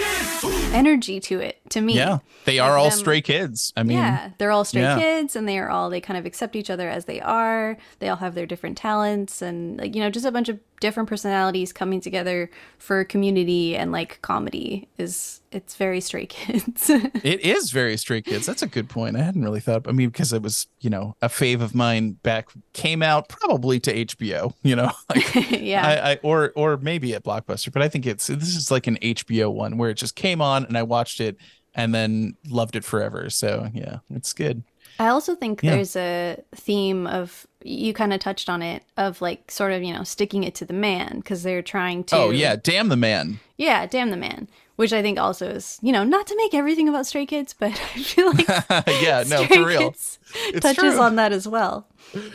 energy to it to me. yeah they are Like all them- stray kids i mean yeah, they're all stray yeah. kids and they are all they kind of accept each other as they are. They all have their different talents and like you know just a bunch of different personalities coming together for community and like comedy is it's very stray kids. It is very Stray Kids. That's a good point. I hadn't really thought. I mean, because it was, you know, a fave of mine back came out probably to HBO. You know, like yeah. I, I or or maybe at Blockbuster, but I think it's this is like an HBO one where it just came on and I watched it and then loved it forever. So yeah, it's good. I also think Yeah. there's a theme of you kind of touched on it of like sort of you know sticking it to the man because they're trying to Oh yeah, damn the man. yeah damn the man which I think also is you know not to make everything about stray kids but I feel like yeah, no, for real. Touches true. on that as well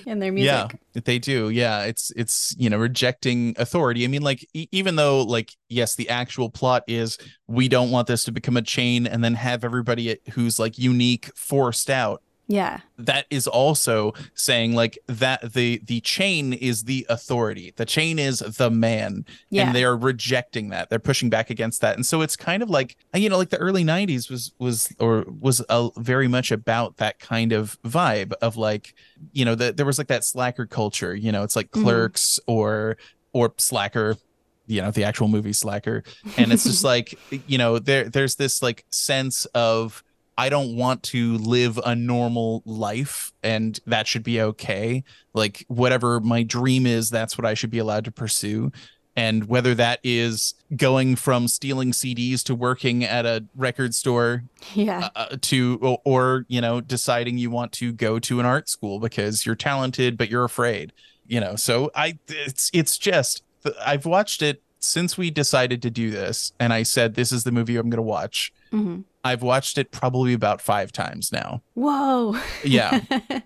in their music Yeah, they do. Yeah, it's it's you know rejecting authority. I mean, like e- even though like yes, the actual plot is we don't want this to become a chain and then have everybody who's like unique forced out. Yeah That is also saying like that the the chain is the authority. The chain is the man, Yeah. and they're rejecting that. They're pushing back against that, and so it's kind of like you know like the early '90s was was or was a, very much about that kind of vibe of like you know that there was like that slacker culture. You know, it's like Mhm. Clerks or or Slacker. You know, the actual movie Slacker, and it's just like you know there there's this like sense of I don't want to live a normal life and that should be okay. Like whatever my dream is, that's what I should be allowed to pursue. And whether that is going from stealing CDs to working at a record store yeah uh, to or, or you know deciding you want to go to an art school because you're talented but you're afraid you know so i it's it's just i've watched it since we decided to do this and i said this is the movie i'm going to watch hmm i've watched it probably about five times now. Whoa. Yeah.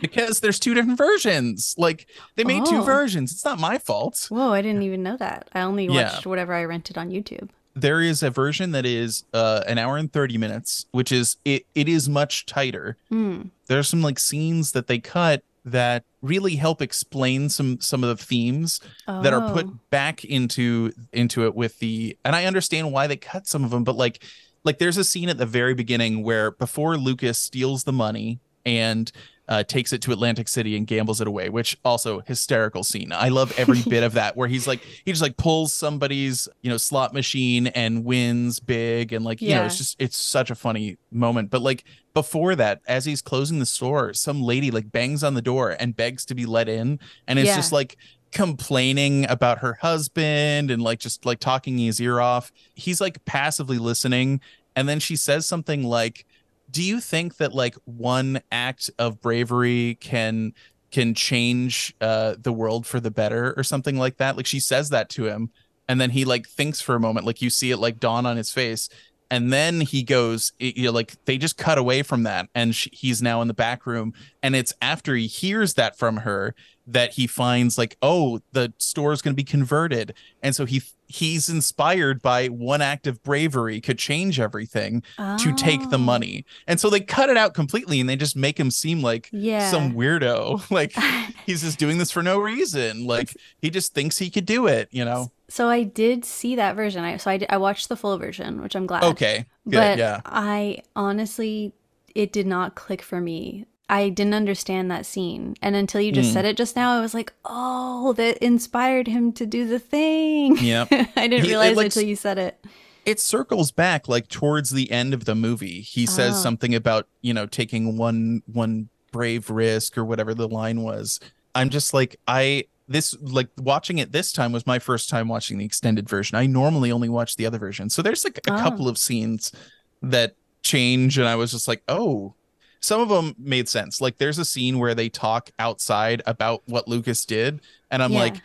Because there's two different versions. Like they made two versions. It's not my fault. Whoa I didn't even know that. I only Yeah. watched whatever I rented on YouTube. There is a version that is uh an hour and 30 minutes which is it it is much tighter. Hmm. there's some like scenes that they cut that really help explain some some of the themes that are Oh. put back into into it with the and I understand why they cut some of them but like like there's a scene at the very beginning where before Lucas steals the money and uh, takes it to Atlantic City and gambles it away, which also hysterical scene. I love every bit of that where he's like he just like pulls somebody's you know slot machine and wins big and like you know it's just it's such a funny moment. But like before that, as he's closing the store, some lady like bangs on the door and begs to be let in, and it's Yeah. just like complaining about her husband and like just like talking his ear off. He's like passively listening, and then she says something like do you think that like one act of bravery can can change uh the world for the better or something like that like she says that to him and then he like thinks for a moment like you see it like dawn on his face and then he goes you know like they just cut away from that and sh he's now in the back room and it's after he hears that from her that he finds like oh the store is going to be converted and so he he's inspired by one act of bravery could change everything to take the Oh. money. And so they cut it out completely and they just make him seem like Yeah. some weirdo. Like he's just doing this for no reason. Like he just thinks he could do it, you know? So I did see that version. I so I, did, I watched the full version, which I'm glad. Okay. Good. but yeah. I honestly, it did not click for me. I didn't understand that scene, and until you just Mm. said it just now, I was like, "Oh, that inspired him to do the thing." Yeah. I didn't He- it, realize like, it until you said it. It circles back like towards the end of the movie. He says Oh. something about, you know, taking one one brave risk or whatever the line was. I'm just like I this like watching it this time was my first time watching the extended version. I normally only watch the other version. So there's like a Oh. couple of scenes that change and I was just like, "Oh, some of them made sense. Like there's a scene where they talk outside about what Lucas did and I'm Yeah. like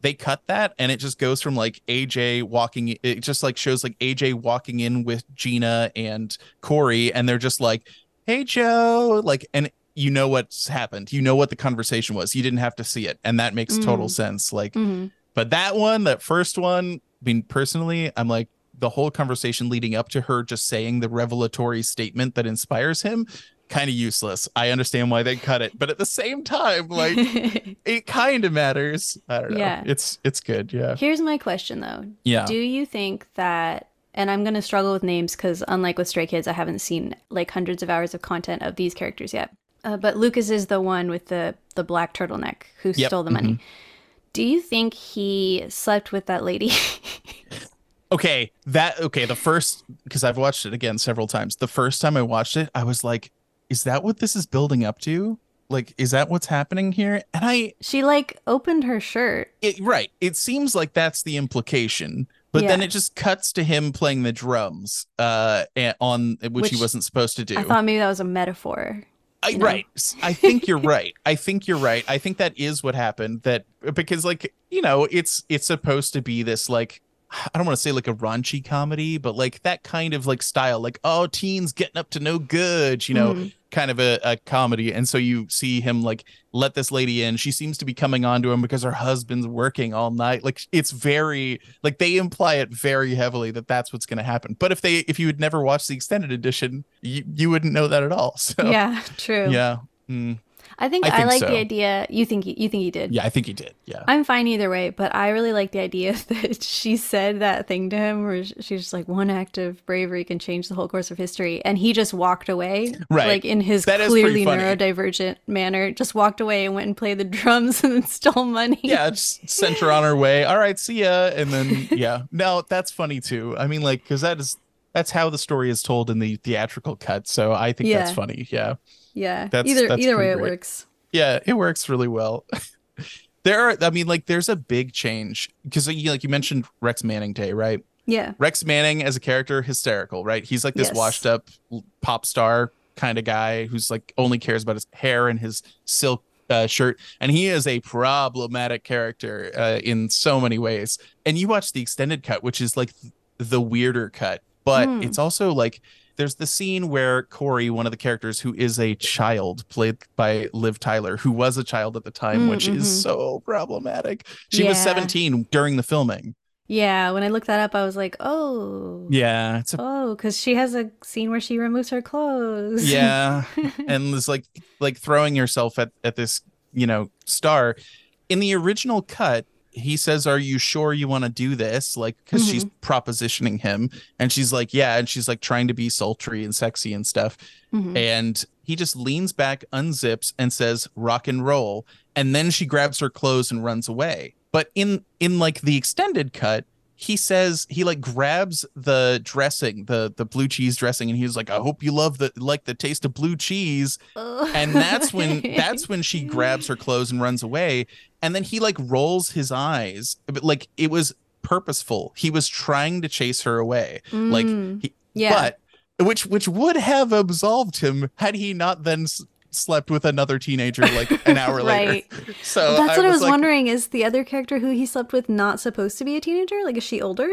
they cut that and it just goes from like AJ walking it just like shows like AJ walking in with Gina and Corey and they're just like, "Hey Joe," like and you know what's happened. You know what the conversation was. You didn't have to see it and that makes total Mm. sense. Like hmm but that one, that first one, I mean, personally, I'm like the whole conversation leading up to her just saying the revelatory statement that inspires him, kind of useless. I understand why they cut it, but at the same time, like it kind of matters. I don't know. Yeah. It's it's good. Yeah. Here's my question though: Yeah. Do you think that? And I'm gonna struggle with names because, unlike with Stray Kids, I haven't seen like hundreds of hours of content of these characters yet. Uh, but Lucas is the one with the the black turtleneck who Yep, stole the money. Mm-hmm. Do you think he slept with that lady? okay that okay the first because i've watched it again several times the first time i watched it i was like is that what this is building up to? Like is that what's happening here? And i she like opened her shirt. it right. It seems like that's the implication but then it just cuts to him playing the drums uh on which, he wasn't supposed to do. I thought maybe that was a metaphor. I, right. I think you're right. I think you're right. I think that is what happened that because like you know it's it's supposed to be this like i don't want to say like a raunchy comedy but like that kind of like style like oh teens getting up to no good you know Mhm. kind of a, a comedy and so you see him like let this lady in she seems to be coming on to him because her husband's working all night like it's very like they imply it very heavily that that's what's going to happen but if they if you had never watched the extended edition you, you wouldn't know that at all so Yeah, true. yeah Mm. I think I I, like so. the idea. You think he, you think he did? yeah i think he did yeah I'm fine either way, but I really like the idea that she said that thing to him where she's just like, one act of bravery can change the whole course of history. And he just walked away, Right. like in his That clearly neurodivergent manner, just walked away and went and played the drums and then stole money. yeah just sent her on her way all right see ya and then yeah no that's funny too i mean like because that is that's how the story is told in the theatrical cut so i think that's funny yeah Yeah. That's- either that's either way, pretty it works. yeah it works really well there are i mean like there's a big change because like you like you mentioned rex manning day right Yeah. rex manning as a character hysterical right he's like this Yes. washed up pop star kind of guy who's like only cares about his hair and his silk uh, shirt and he is a problematic character uh, in so many ways and you watch the extended cut which is like th- the weirder cut but Hmm. it's also like there's the scene where Corey, one of the characters who is a child, played by Liv Tyler, who was a child at the time, Mm, which is mhm. so problematic. She was 17 during the filming. Yeah. When I looked that up, I was like, oh. Yeah, it's a Oh, because she has a scene where she removes her clothes. yeah, and was like like throwing yourself at at this you know star. In the original cut, he says, Are you sure you want to do this? Like, because she's Mm-hmm. propositioning him. And she's like, Yeah. And she's like trying to be sultry and sexy and stuff. Mhm. And he just leans back, unzips, and says, Rock and roll. And then she grabs her clothes and runs away. But in in like the extended cut, he says he like grabs the dressing, the the blue cheese dressing, and he's like, I hope you love the like the taste of blue cheese. And that's when that's when she grabs her clothes and runs away. And then he like rolls his eyes but like it was purposeful. He was trying to chase her away. Like Mm, he, yeah. but which which would have absolved him had he not then slept with another teenager like an hour later right. so That's what I was like, wondering. Is the other character who he slept with not supposed to be a teenager? Like, is she older?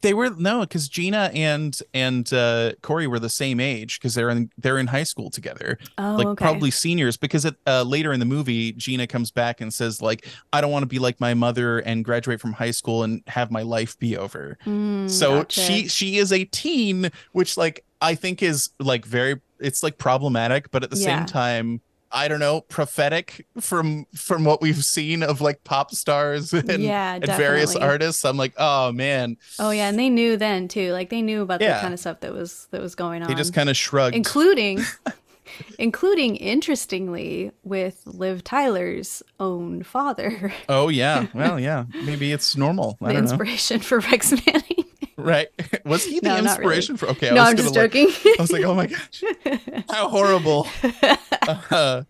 they were no because gina and and uh corey were the same age because they're in they're in high school together Oh, like okay. probably seniors because it, uh, later in the movie gina comes back and says like i don't want to be like my mother and graduate from high school and have my life be over Mm, so gotcha. she she is a teen which like i think is like very it's like problematic but at the Yeah. same time i don't know prophetic from from what we've seen of like pop stars and, Yeah, and various artists i'm like oh man Oh yeah, and they knew then too. Like they knew about Yeah. the kind of stuff that was that was going on. they just kind of shrugged including including interestingly with Liv Tyler's own father, oh yeah well yeah maybe it's normal i the don't know inspiration for Rex Manning. Right. Was he the No, not really. inspiration for okay, I was I'm just like- joking. I was like, oh my gosh. How horrible. uh,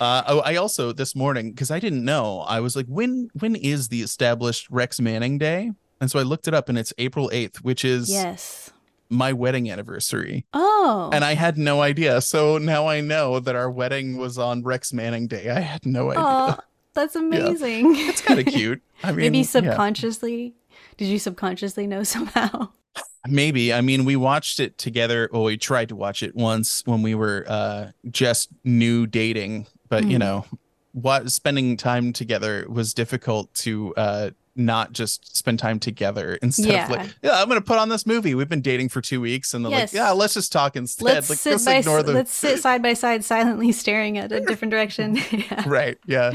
uh, oh, I also this morning, because I didn't know, I was like, when when is the established Rex Manning Day? And so I looked it up and it's April 8th, which is yes. my wedding anniversary. Oh. And I had no idea. So now I know that our wedding was on Rex Manning Day. I had no idea. oh, that's amazing. It's kind of cute. I mean, Maybe yeah. Did you subconsciously know somehow? Maybe. I mean, we watched it together. Well, we tried to watch it once when we were uh just new dating, but you Mhm. know, what spending time together was difficult to uh not just spend time together instead of like, yeah, I'm gonna put on this movie. We've been dating for two weeks, and they're Yes. like, yeah, let's just talk instead. Let's like, sit by ignore the let's sit side by side silently staring at a different direction. yeah. right. Yeah,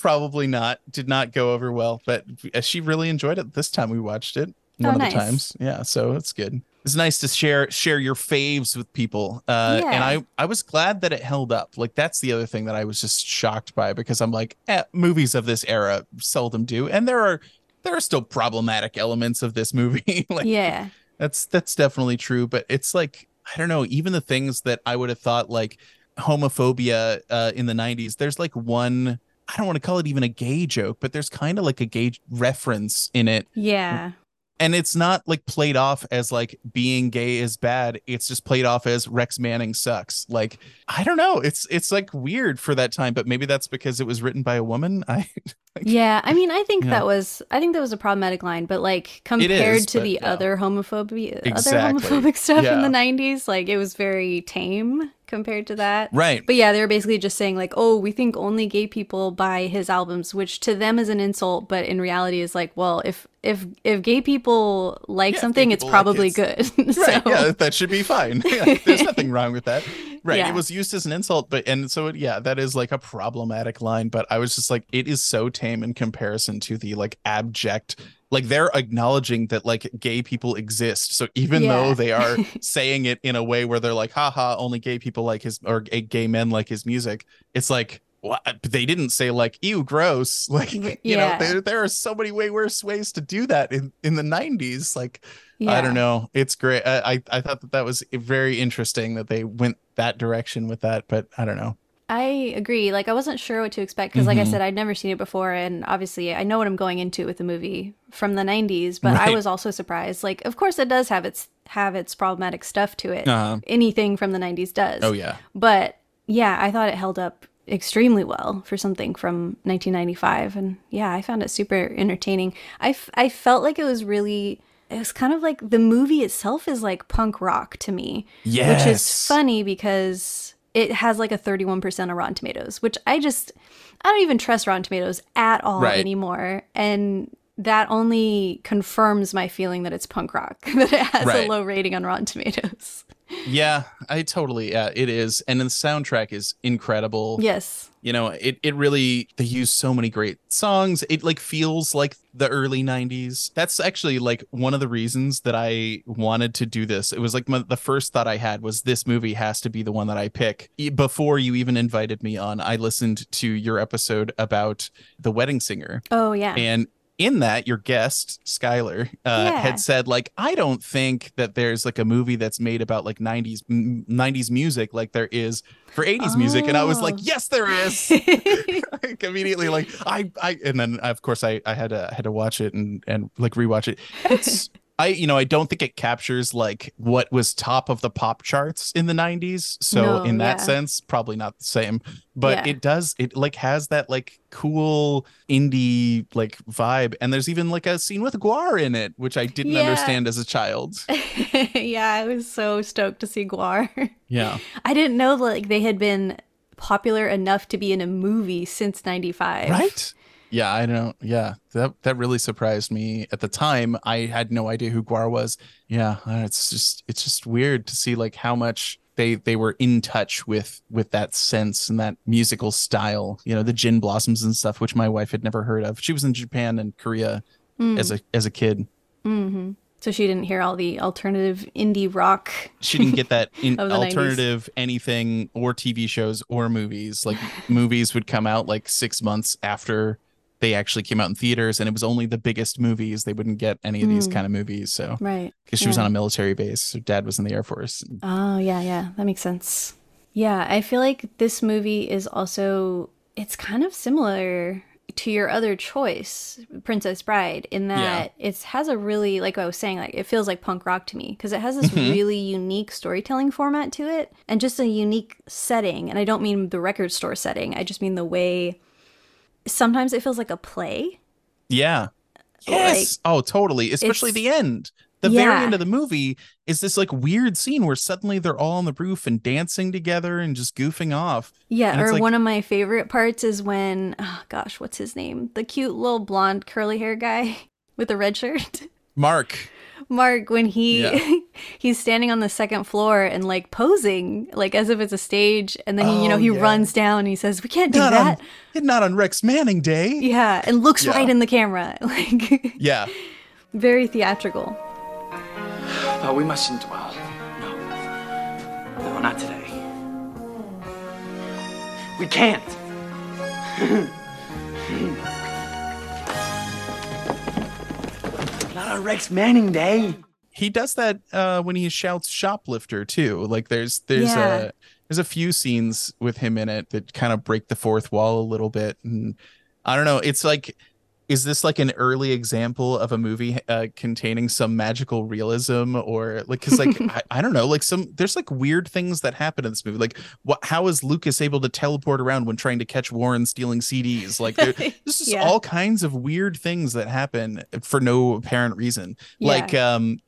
probably not. Did not go over well, but uh, she really enjoyed it this time. We watched it Oh, one of nice. the times. Yeah, so it's good. It's nice to share share your faves with people. Uh, and I I was glad that it held up. Like that's the other thing that I was just shocked by because I'm like, eh, movies of this era seldom do, and there are there are still problematic elements of this movie. like yeah. that's that's definitely true, but it's like I don't know, even the things that I would have thought like homophobia uh, in the 90s, there's like one I don't want to call it even a gay joke, but there's kind of like a gay reference in it Yeah. and it's not like played off as like being gay is bad it's just played off as rex manning sucks like i don't know it's it's like weird for that time but maybe that's because it was written by a woman i Yeah, I mean, I think Yeah. that was I think that was a problematic line, but like compared is, to but the yeah. other homophobia, Exactly. other homophobic stuff in the '90s, like it was very tame compared to that. right But yeah, they were basically just saying like, "Oh, we think only gay people buy his albums," which to them is an insult, but in reality is like, well, if if if gay people like Yeah, something, it's people like probably it, good. right so, yeah that should be fine yeah, there's nothing wrong with that right Yeah. it was used as an insult but and so it, yeah that is like a problematic line but i was just like it is so tame in comparison to the like abject like they're acknowledging that like gay people exist so even Yeah. though they are saying it in a way where they're like haha only gay people like his or gay gay men like his music it's like what they didn't say like ew gross like you Yeah. know there, there are so many way worse ways to do that in in the 90s like I don't know. It's great. I, I I thought that that was very interesting that they went that direction with that, but I don't know. I agree. Like I wasn't sure what to expect because, like I Mhm. said, I'd never seen it before, and obviously I know what I'm going into with the movie from the '90s. But I was also surprised. Like, of course, it does have its have its problematic stuff to it. Uh, Anything from the '90s does. oh yeah. But yeah, I thought it held up extremely well for something from 1995, and yeah, I found it super entertaining. I f- I felt like it was really. It was kind of like the movie itself is like punk rock to me Yes. which is funny because it has like a 31% of Rotten Tomatoes, which I just I don't even trust Rotten Tomatoes at all Right. anymore. And that only confirms my feeling that it's punk rock, that it has Right. a low rating on Rotten Tomatoes. Yeah, I totally yeah, it is. And the soundtrack is incredible. Yes. You know, it it really they use so many great songs. It like feels like the early 90s. That's actually like one of the reasons that I wanted to do this. It was like my, the first thought I had was this movie has to be the one that I pick. Before you even invited me on, I listened to your episode about The Wedding Singer. Oh, yeah. And in that, your guest, Skylar, uh, Yeah. had said, like, I don't think that there's like a movie that's made about like 90s m- 90s music like there is for 80s music. And I was like, Oh. yes, there is. like, immediately like I I and then of course I I had to I had to watch it and and like rewatch it. It's I you know I don't think it captures like what was top of the pop charts in the 90s. So No, in that yeah. sense probably not the same. But Yeah. it does it like has that like cool indie like vibe and there's even like a scene with Gwar in it which I didn't Yeah. understand as a child. yeah, I was so stoked to see Gwar. Yeah. I didn't know like they had been popular enough to be in a movie since 95. Right? Yeah, I know. Yeah, that that really surprised me at the time. I had no idea who Gwar was. Yeah, uh, it's just it's just weird to see like how much they they were in touch with with that sense and that musical style. You know, the Gin Blossoms and stuff, which my wife had never heard of. She was in Japan and Korea Mm. as a as a kid. hmm So she didn't hear all the alternative indie rock. She didn't get that in the 90s. alternative anything or TV shows or movies. Like movies would come out like six months after they actually came out in theaters, and it was only the biggest movies. They wouldn't get any of these Mm. kind of movies. So Right. because she was on a military base, her dad was in the Air Force. Oh, yeah, yeah. That makes sense. Yeah, I feel like this movie is also it's kind of similar to your other choice, Princess Bride, in that it has a really like I was saying, like it feels like punk rock to me because it has this Mhm. really unique storytelling format to it and just a unique setting. And I don't mean the record store setting. I just mean the way sometimes it feels like a play. Yeah. Yes. oh, totally. Especially the end. The very end of the movie is this like weird scene where suddenly they're all on the roof and dancing together and just goofing off. Yeah, And or like- one of my favorite parts is when, oh gosh, what's his name? The cute little blonde curly hair guy with the red shirt. Mark. Mark, when he Yeah. he's standing on the second floor and like posing, like as if it's a stage, and then he, you know, Oh, he yeah. runs down and he says, "We can't do Not that." on, not on Rex Manning Day. Yeah, and looks Yeah. right in the camera, like Yeah. very theatrical. But we mustn't dwell. No. No, not today. We can't. not on Rex Manning Day. he does that uh when he shouts shoplifter too like there's there's Yeah. a there's a few scenes with him in it that kind of break the fourth wall a little bit and i don't know it's like is this like an early example of a movie uh, containing some magical realism or like because like I, I don't know like some there's like weird things that happen in this movie like what how is lucas able to teleport around when trying to catch warren stealing cds like there, this is Yeah. all kinds of weird things that happen for no apparent reason. Like um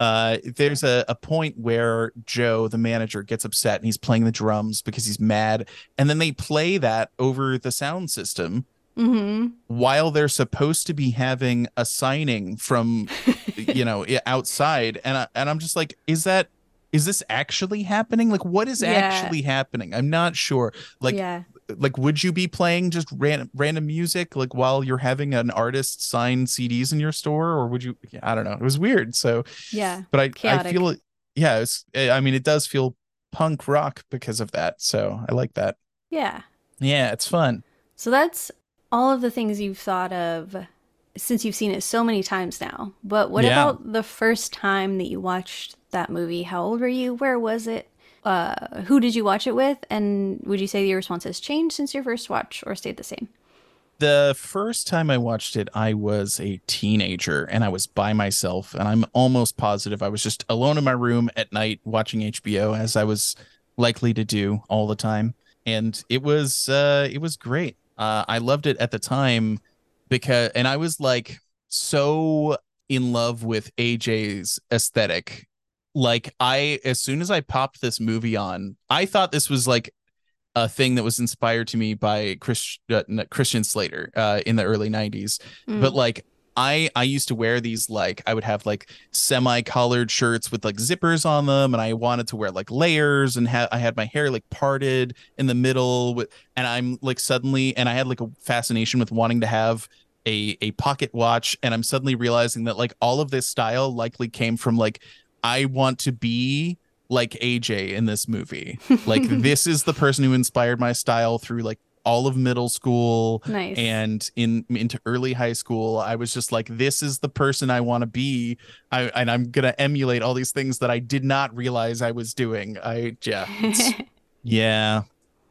uh there's a, a point where joe the manager gets upset and he's playing the drums because he's mad and then they play that over the sound system hmm while they're supposed to be having a signing from you know outside. And I, and I'm just like is that is this actually happening? Like what is Yeah. actually happening? I'm not sure. Like yeah, like would you be playing just random random music like while you're having an artist sign CDs in your store? Or would you I don't know. It was weird. So yeah, but I I feel it yeah it's I mean it does feel punk rock because of that. So I like that. Yeah. yeah it's fun. So that's all of the things you've thought of since you've seen it so many times now. But what Yeah. about the first time that you watched that movie? How old were you? Where was it? Uh, who did you watch it with? And would you say your response has changed since your first watch or stayed the same? the first time I watched it, I was a teenager and I was by myself. And I'm almost positive I was just alone in my room at night watching HBO as I was likely to do all the time. And it was uh it was great. Uh I loved it at the time because and I was like so in love with AJ's aesthetic. Like I as soon as I popped this movie on, I thought this was like a thing that was inspired to me by Chris, uh, Christian Slater uh, in the early 90s. Mm. But like I I used to wear these like I would have like semi-collared shirts with like zippers on them and I wanted to wear like layers and ha- I had my hair like parted in the middle with and I'm like suddenly and I had like a fascination with wanting to have a a pocket watch and I'm suddenly realizing that like all of this style likely came from like I want to be like AJ in this movie. Like this is the person who inspired my style through like all of middle school Nice. and in into early high school i was just like this is the person i want to be. I, and i'm gonna emulate all these things that i did not realize i was doing. I yeah yeah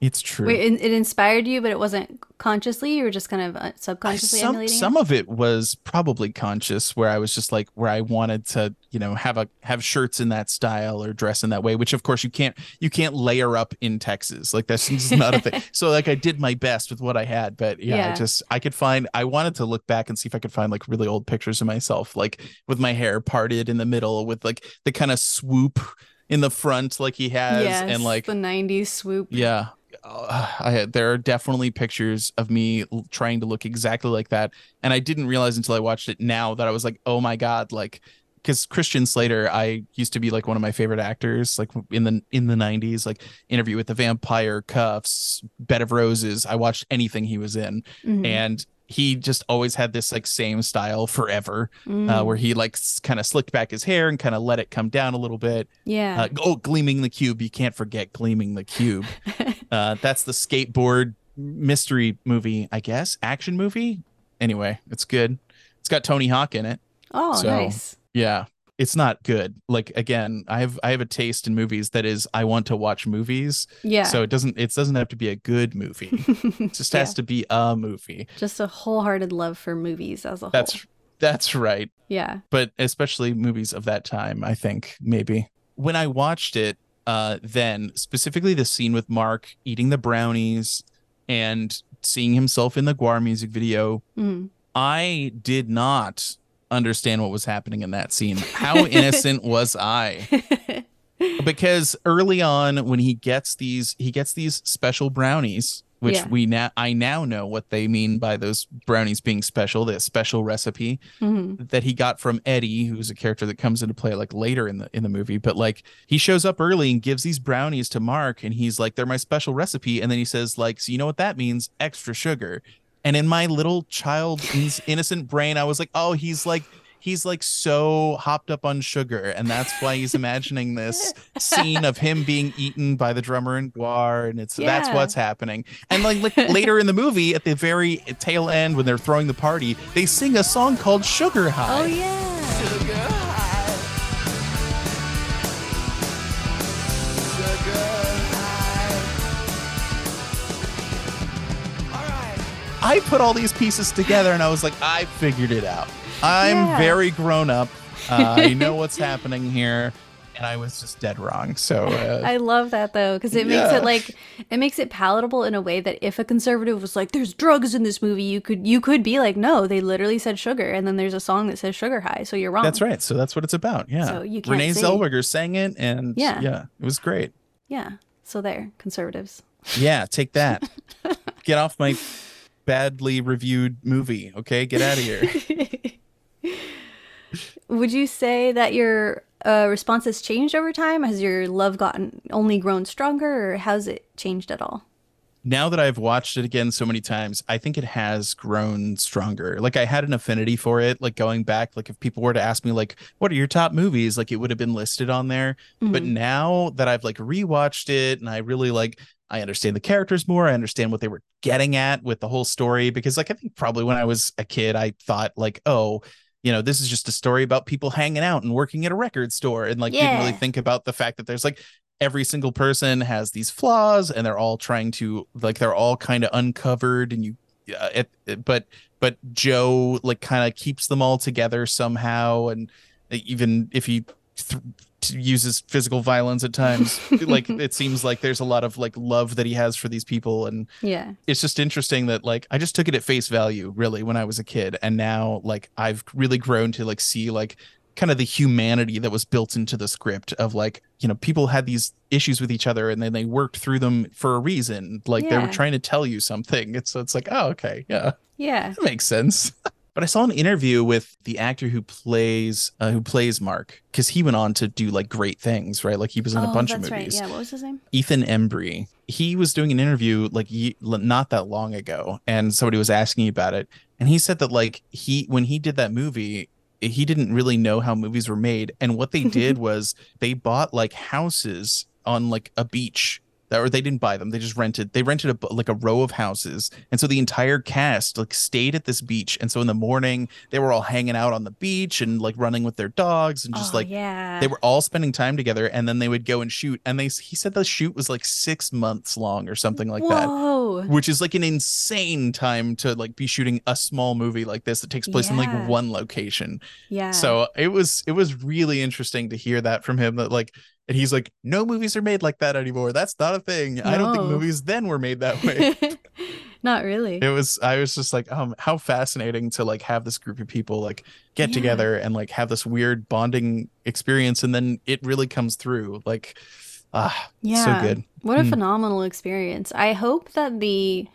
it's true Wait, it, it inspired you, but it wasn't consciously. You were just kind of uh, I- subconsciously some, emulating some it. of it was probably conscious where i was just like where i wanted to you know have a have shirts in that style or dress in that way which of course you can't you can't layer up in texas like that's just not a thing so like i did my best with what i had but yeah, Yeah. i just i could find i wanted to look back and see if i could find like really old pictures of myself like with my hair parted in the middle with like the kind of swoop in the front like he has Yes, and like the '90s swoop. yeah. Uh, I there are definitely pictures of me trying to look exactly like that, and I didn't realize until I watched it now that I was like, oh my god, like because Christian Slater, I used to be like one of my favorite actors, like in the in the '90s, like Interview with the Vampire, Kuffs, Bed of Roses. I watched anything he was in, Mhm. and he just always had this like same style forever, uh, Mm. where he like kind of slicked back his hair and kind of let it come down a little bit. yeah. Uh, oh, Gleaming the Cube. You can't forget Gleaming the Cube. uh, that's the skateboard mystery movie, I guess. Action movie. Anyway, it's good. It's got Tony Hawk in it. oh, so- nice. Yeah. It's not good. Like again, I have I have a taste in movies that is I want to watch movies. Yeah. So it doesn't it doesn't have to be a good movie. It just has to be a movie. just a wholehearted love for movies as a whole. That's that's right. yeah. but especially movies of that time i think maybe when i watched it uh then specifically the scene with mark eating the brownies and seeing himself in the Gwar music video Mhm. i did not understand what was happening in that scene how innocent was i because early on when he gets these he gets these special brownies which Yeah. we now i now know what they mean by those brownies being special the special recipe Mhm. that he got from Eddie, who's a character that comes into play like later in the in the movie. But like he shows up early and gives these brownies to Mark, and he's like, "They're my special recipe." And then he says, "Like, so you know what that means? Extra sugar." And in my little child innocent brain, I was like, "Oh, he's like." He's like so hopped up on sugar, and that's why he's imagining this scene of him being eaten by the drummer in Gwar, and it's that's what's happening. And like, like later in the movie, at the very tail end, when they're throwing the party, they sing a song called Sugar High. Oh yeah. I put all these pieces together and I was like, I figured it out. I'm Yeah. very grown up. Uh, I know what's happening here. And I was just dead wrong. So, uh, I love that though because it makes it like it makes it palatable in a way that if a conservative was like, "There's drugs in this movie," you could you could be like, "No, they literally said sugar," and then there's a song that says "sugar high," so you're wrong. that's right. So that's what it's about. Yeah. So you can't Renee say- Zellweger sang it and Yeah. yeah, it was great. Yeah. So there, conservatives. Yeah, take that. Get off my badly reviewed movie. Okay, get out of here. Would you say that your uh, response has changed over time? Has your love gotten only grown stronger, or has it changed at all? now that I've watched it again so many times, I think it has grown stronger. Like I had an affinity for it, like going back, like if people were to ask me like what are your top movies, like it would have been listed on there. But Mhm. now that I've like rewatched it and I really like I understand the characters more, I understand what they were getting at with the whole story because like I think probably when I was a kid I thought like, oh, you know, this is just a story about people hanging out and working at a record store and like didn't really think about the fact that there's like every single person has these flaws and they're all trying to like they're all kind of uncovered and you uh, it, it- but but joe like kind of keeps them all together somehow. And even if he th- uses physical violence at times. Like it seems like there's a lot of like love that he has for these people and Yeah. it's just interesting that like I just took it at face value really when I was a kid and now like I've really grown to like see like kind of the humanity that was built into the script of like you know people had these issues with each other and then they worked through them for a reason. Like they were trying to tell you something. It's it's like oh okay yeah. Yeah. that makes sense But I saw an interview with the actor who plays uh, who plays Mark because he went on to do like great things, right? Like he was in a oh, bunch of that's right. movies. Yeah, what was his name? Ethan Embry. He was doing an interview like ye- not that long ago, and somebody was asking about it, and he said that like he when he did that movie, he didn't really know how movies were made, and what they did was they bought like houses on like a beach. Or they didn't buy them; they just rented. They rented a like a row of houses, and so the entire cast like stayed at this beach. And so in the morning, they were all hanging out on the beach and like running with their dogs and just oh, like yeah. they were all spending time together and then they would go and shoot and they he said the shoot was like six months long or something like that which is like an insane time to like be shooting a small movie like this that takes place in like one location Yeah. so it was it was really interesting to hear that from him that like and he's like no movies are made like that anymore that's not a thing i don't think movies then were made that way Not really. it was i was just like um how fascinating to like have this group of people like get Yeah. together and like have this weird bonding experience and then it really comes through like ah Yeah. so good What a Mm. phenomenal experience. I hope that the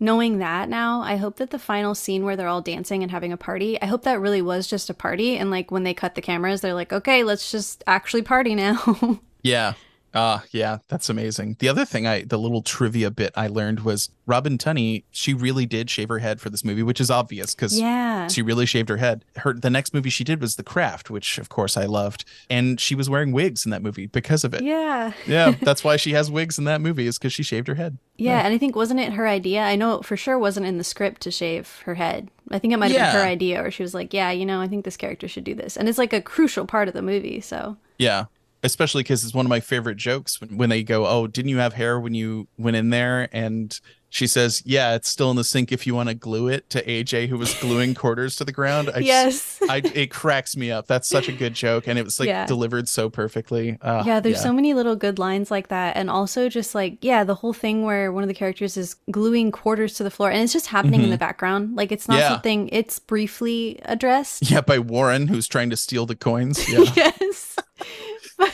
knowing that now, I hope that the final scene where they're all dancing and having a party, I hope that really was just a party and like when they cut the cameras, they're like, "Okay, let's just actually party now." yeah ah yeah that's amazing the other thing i the little trivia bit i learned was robin tunney she really did shave her head for this movie which is obvious because yeah. she really shaved her head her the next movie she did was the craft which of course i loved and she was wearing wigs in that movie because of it Yeah. yeah that's why she has wigs in that movie is because she shaved her head Yeah, and I think wasn't it her idea? I know for sure wasn't in the script to shave her head. I think it might have been her idea, or she was like, "Yeah, you know, I think this character should do this," and it's like a crucial part of the movie. So Yeah. Especially because it's one of my favorite jokes when, when they go, Oh, didn't you have hair when you went in there? And she says, Yeah, it's still in the sink if you want to glue it to AJ, who was gluing quarters to the ground. I just- yes, I, it cracks me up. That's such a good joke. And it was like Yeah. delivered so perfectly. Uh, yeah. There's so many little good lines like that, and also just like yeah, the whole thing where one of the characters is gluing quarters to the floor, and it's just happening in the background. Like it's not Mm-hmm. Yeah. something. It's briefly addressed. Yeah, by Warren, who's trying to steal the coins. Yeah. yes.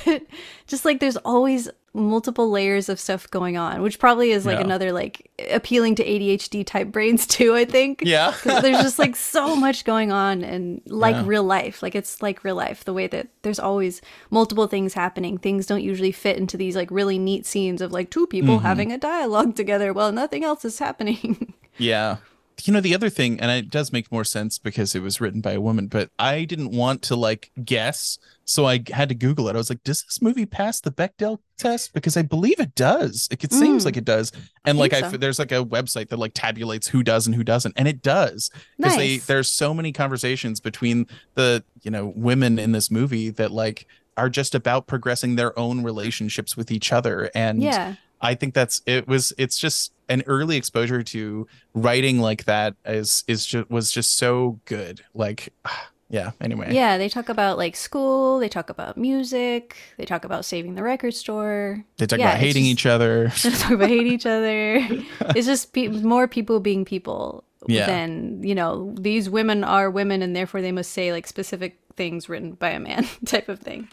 But just like there's always multiple layers of stuff going on, which probably is like Yeah. another like appealing to ADHD type brains too, I think. Yeah. there's just like so much going on and like Yeah. real life. Like it's like real life, the way that there's always multiple things happening. Things don't usually fit into these like really neat scenes of like two people Mm-hmm. having a dialogue together while nothing else is happening. Yeah. You know, the other thing, and it does make more sense because it was written by a woman, but I didn't want to like guess. So I had to Google it. I was like, does this movie pass the Bechdel test? Because I believe it does. It seems Mm. like it does. And like, think I, there's like a website that like tabulates who does and who doesn't. And it does. Because they, Nice. there's so many conversations between the, you know, women in this movie that like are just about progressing their own relationships with each other. And yeah. I think that's it was it's just an early exposure to writing like that is is just was just so good. Like yeah, anyway. Yeah, they talk about like school, they talk about music, they talk about saving the record store. They talk Yeah, about hating just- each other. They talk about hate each other. It's just pe- more people being people Yeah. than, you know, these women are women and therefore they must say like specific things written by a man type of thing.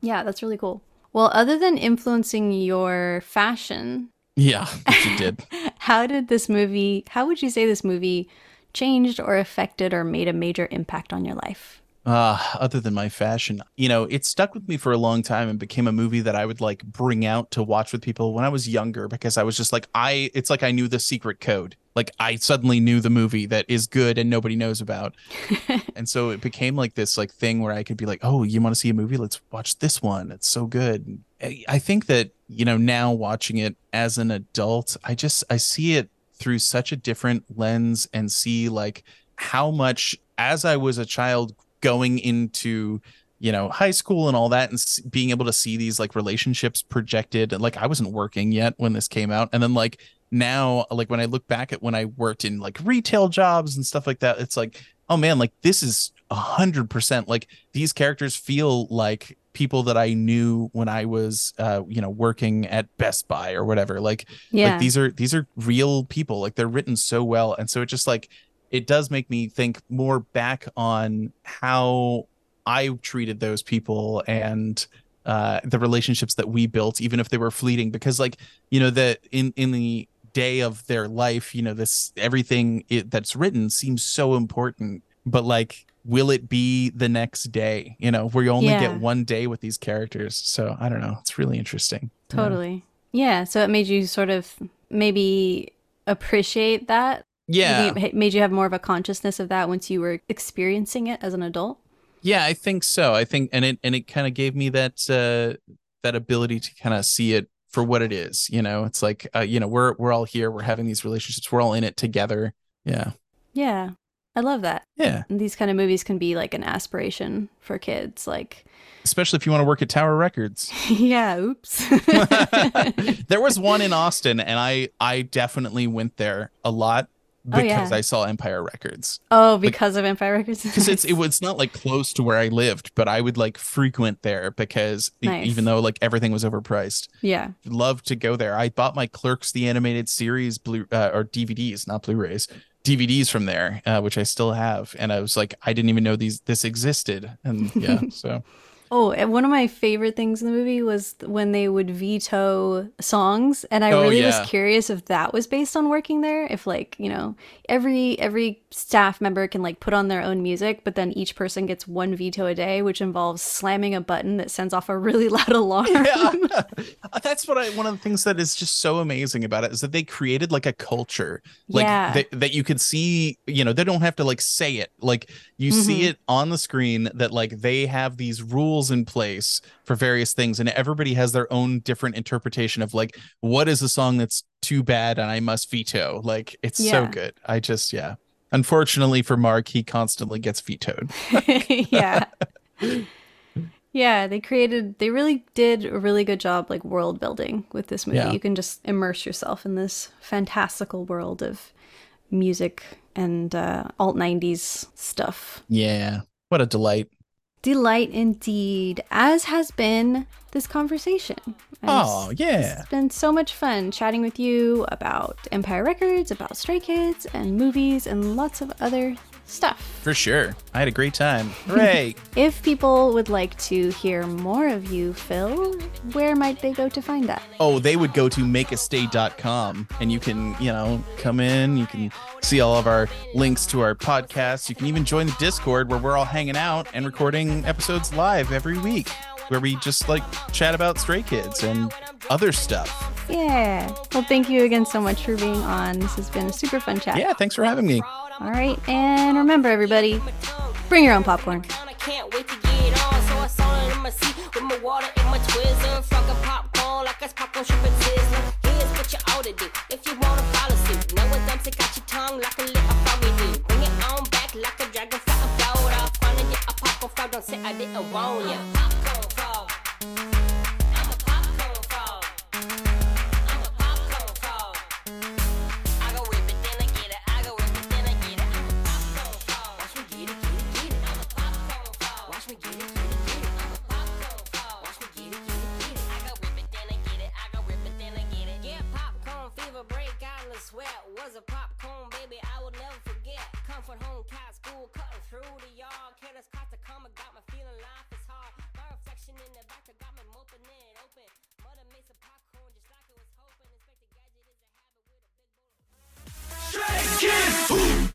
Yeah, that's really cool. Well, other than influencing your fashion, Yeah, you did. how did this movie, how would you say this movie changed or affected or made a major impact on your life? Uh, other than my fashion, you know, it stuck with me for a long time and became a movie that I would like bring out to watch with people when I was younger because I was just like, I, it's like I knew the secret code. Like I suddenly knew the movie that is good and nobody knows about. and so it became like this like thing where I could be like, oh, you want to see a movie? Let's watch this one. It's so good. I, I think that, you know, now watching it as an adult, I just, I see it through such a different lens and see like how much as I was a child going into you know high school and all that and being able to see these like relationships projected like I wasn't working yet when this came out. And then like now like when I look back at when I worked in like retail jobs and stuff like that it's like oh man like this is a hundred percent like these characters feel like people that I knew when I was uh you know working at Best Buy or whatever. Like Yeah. like these are these are real people. Like they're written so well. And so it just like it does make me think more back on how i treated those people and uh the relationships that we built even if they were fleeting. Because like you know that in in the day of their life you know this everything it, that's written seems so important but like will it be the next day you know where you only Yeah. get one day with these characters so i don't know it's really interesting Yeah. Totally. Yeah. So it made you sort of maybe appreciate that. Yeah it made you have more of a consciousness of that once you were experiencing it as an adult. yeah i think so i think and it and it kind of gave me that uh that ability to kind of see it for what it is you know it's like uh, you know we're we're all here we're having these relationships we're all in it together yeah Yeah. I love that. yeah And these kind of movies can be like an aspiration for kids. Like, especially if you want to work at tower records yeah, oops. there was one in Austin, and I I definitely went there a lot Oh, because yeah. I saw Empire Records. oh, because of Empire Records? Because it's it was not like close to where I lived, but I would like frequent there because e- even though like everything was overpriced, yeah. loved to go there. I bought my Clerks the animated series blue uh, or DVDs, not Blu-rays, DVDs from there, uh, which I still have. And I was like, I didn't even know these this existed, and yeah, so Oh, and one of my favorite things in the movie was when they would veto songs, and I Oh, really yeah. was curious if that was based on working there. If like you know, every every staff member can like put on their own music, but then each person gets one veto a day, which involves slamming a button that sends off a really loud alarm. yeah that's what i one of the things that is just so amazing about it is that they created like a culture like Yeah. that, that you could see you know they don't have to like say it like you see Mhm. it on the screen that like they have these rules in place for various things and everybody has their own different interpretation of like what is a song that's too bad and i must veto like it's so good i just yeah unfortunately for mark he constantly gets vetoed yeah. Yeah, they created they really did a really good job like world building with this movie. Yeah. You can just immerse yourself in this fantastical world of music and uh, alt 90s stuff. yeah what a delight Delight indeed, as has been this conversation. And oh yeah It's been so much fun chatting with you about Empire Records, about Stray Kids, and movies, and lots of other stuff. for sure i had a great time hooray If people would like to hear more of you, Phil, where might they go to find that? oh, they would go to makeastay.com and you can, you know, come in, you can see all of our links to our podcasts. You can even join the Discord where we're all hanging out and recording episodes live every week where we just like chat about stray kids and other stuff. Yeah. Well, thank you again so much for being on. This has been a super fun chat. Yeah, thanks for having me. All right. And remember, everybody, bring your own popcorn. I can't wait to get on, so I saw it in my seat with my water in my Twizzler. Fucking popcorn like it's popcorn stripping sizzler. Here's what you ought to do if you want to follow suit. Know what dumps it got your tongue like a little froggy do. Bring it on back like a dragonfly float off. Finding you a popcorn frog, don't say I didn't warn ya. school, cutting through the yard. Careless cost to come, I got my feeling life is hard. My reflection in the back, I got open. Mother made some popcorn just like it was hoping. Inspector Gadget is a habit with a big bowl of.